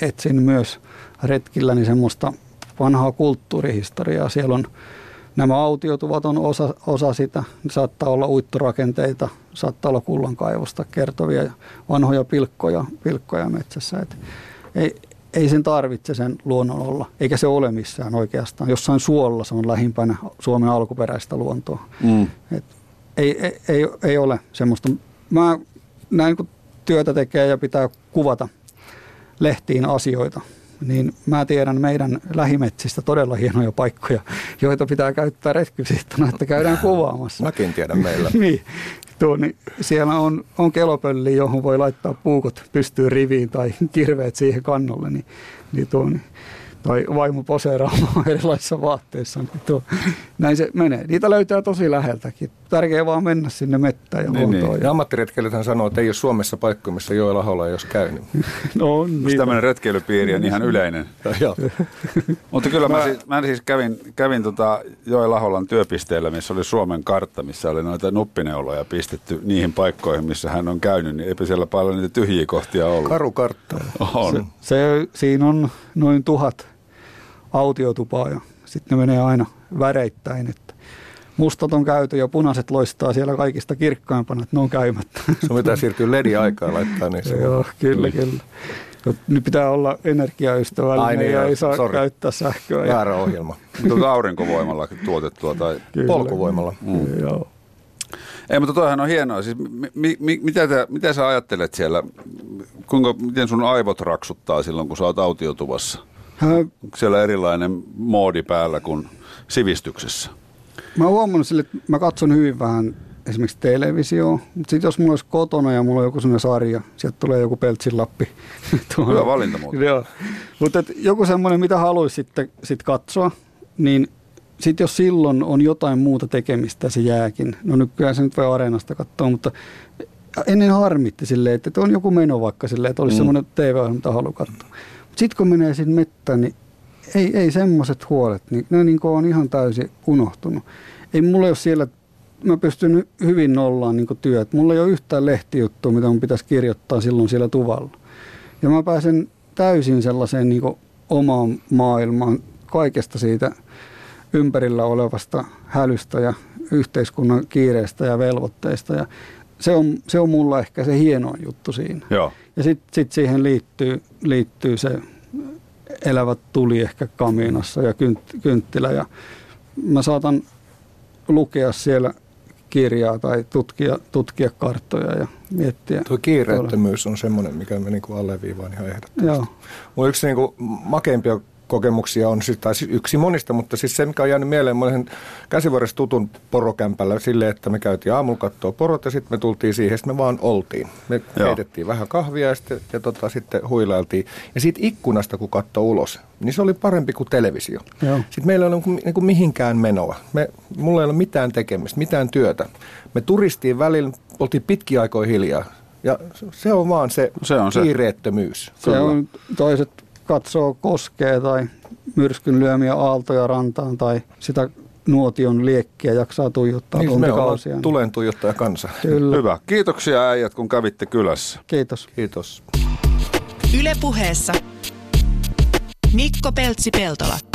etsin myös retkilläni semmoista vanhaa kulttuurihistoriaa. Siellä on nämä autiotuvat on osa, osa sitä. Ne saattaa olla uittorakenteita, saattaa olla kullankaivosta kertovia vanhoja pilkkoja, pilkkoja metsässä. Et ei, ei sen tarvitse sen luonnon olla, eikä se ole missään oikeastaan. Jossain suolla se on lähimpänä Suomen alkuperäistä luontoa. Mm. Et ei, ei, ei, ei ole semmoista. Mä näin kun työtä tekee ja pitää kuvata lehtiin asioita, niin mä tiedän meidän lähimetsistä todella hienoja paikkoja, joita pitää käyttää retkisittona, että käydään kuvaamassa. Mäkin tiedän meillä. niin tuo, niin siellä on, on kelopölli, johon voi laittaa puukot pystyy riviin tai kirveet siihen kannolle, niin, niin tuo, niin tai vaimo poseeraamaan erilaisissa vaatteissa. Niin tuo, näin se menee. Niitä löytää tosi läheltäkin. Tärkeää vaan mennä sinne mettään ja niin, Niin. Ja ammattiretkeilythän sanoo, että ei ole Suomessa paikkoja, missä Joella Holla ei olisi käynyt. no on. Niin. Tämmöinen retkeilypiiri on ihan yleinen. Mutta kyllä mä, mä, siis, mä siis kävin, kävin tota Joel Aholan työpisteellä, missä oli Suomen kartta, missä oli noita nuppineuloja pistetty niihin paikkoihin, missä hän on käynyt, niin eipä siellä paljon niitä tyhjiä kohtia ollut. Karu kartta. On. Se, se, siinä on noin tuhat autiotupaa ja sitten ne menee aina väreittäin, että mustat on käyty ja punaiset loistaa siellä kaikista kirkkaimpana, että ne on käymättä. Sun pitää siirtyä ledi-aikaan laittaa niin Joo, kyllä, kyllä. Nyt pitää olla energiaystävällinen Ai niin, ja ei saa sorry. käyttää sähköä. Väärä ohjelma. Mutta aurinkovoimalla tuotettua tai kyllä. polkuvoimalla. Mm. Joo. Ei, mutta toihan on hienoa. Siis, mi, mi, mitä, te, mitä sä ajattelet siellä? Kuinka, miten sun aivot raksuttaa silloin, kun sä oot autiotuvassa? Onko siellä erilainen moodi päällä kuin sivistyksessä? Mä oon huomannut sille, että mä katson hyvin vähän esimerkiksi televisio, mutta sitten jos mulla olisi kotona ja mulla on joku sellainen sarja, sieltä tulee joku peltsin lappi. Hyvä valinta muuten. Joo. Mutta joku semmoinen, mitä haluaisi sitten sit katsoa, niin sitten jos silloin on jotain muuta tekemistä, se jääkin. No nykyään se nyt voi areenasta katsoa, mutta ennen harmitti silleen, että on joku meno vaikka silleen, että olisi mm. semmoinen TV-ohjelma, mitä haluaa katsoa. Sitten kun menee sinne mettään, niin ei, ei semmoiset huolet, niin ne niin on ihan täysin unohtunut. Ei mulla ole siellä, mä pystyn hyvin nollaan niin työt. Mulla ei ole yhtään lehtijuttua, mitä mun pitäisi kirjoittaa silloin siellä tuvalla. Ja mä pääsen täysin sellaiseen niin omaan maailmaan kaikesta siitä ympärillä olevasta hälystä ja yhteiskunnan kiireestä ja velvoitteista. Ja se on, se on mulla ehkä se hienoin juttu siinä. Joo. Ja sitten sit siihen liittyy, liittyy se elävät tuli ehkä kamiinassa ja kynt, kynttilä. Ja mä saatan lukea siellä kirjaa tai tutkia, tutkia karttoja ja miettiä. Tuo kiireettömyys on semmoinen, mikä mä niinku alleviivaan ihan ehdottomasti. Joo. Mun yksi niinku makeimpia kokemuksia on, siis, tai siis yksi monista, mutta siis se, mikä on jäänyt mieleen, mä olin käsivarressa tutun porokämpällä silleen, että me käytiin aamulla katsoa porot ja sitten me tultiin siihen, sitten me vaan oltiin. Me Joo. heitettiin vähän kahvia ja sitten, ja tota, sitten huilailtiin. Ja siitä ikkunasta, kun katsoi ulos, niin se oli parempi kuin televisio. Joo. Sitten meillä ei ole niin niin kuin mihinkään menoa. Me, mulla ei ole mitään tekemistä, mitään työtä. Me turistiin välillä, oltiin pitkiä aikoja hiljaa. Ja se on vaan se, se on kiireettömyys. Se, se on, toiset katsoo koskee tai myrskyn lyömiä aaltoja rantaan tai sitä nuotion liekkiä jaksaa tuijottaa niin, tuntikausia. Me tulen tuijottaja kansa. Kyllä. Hyvä. Kiitoksia äijät, kun kävitte kylässä. Kiitos. Kiitos. Ylepuheessa Mikko Peltsi-Peltola.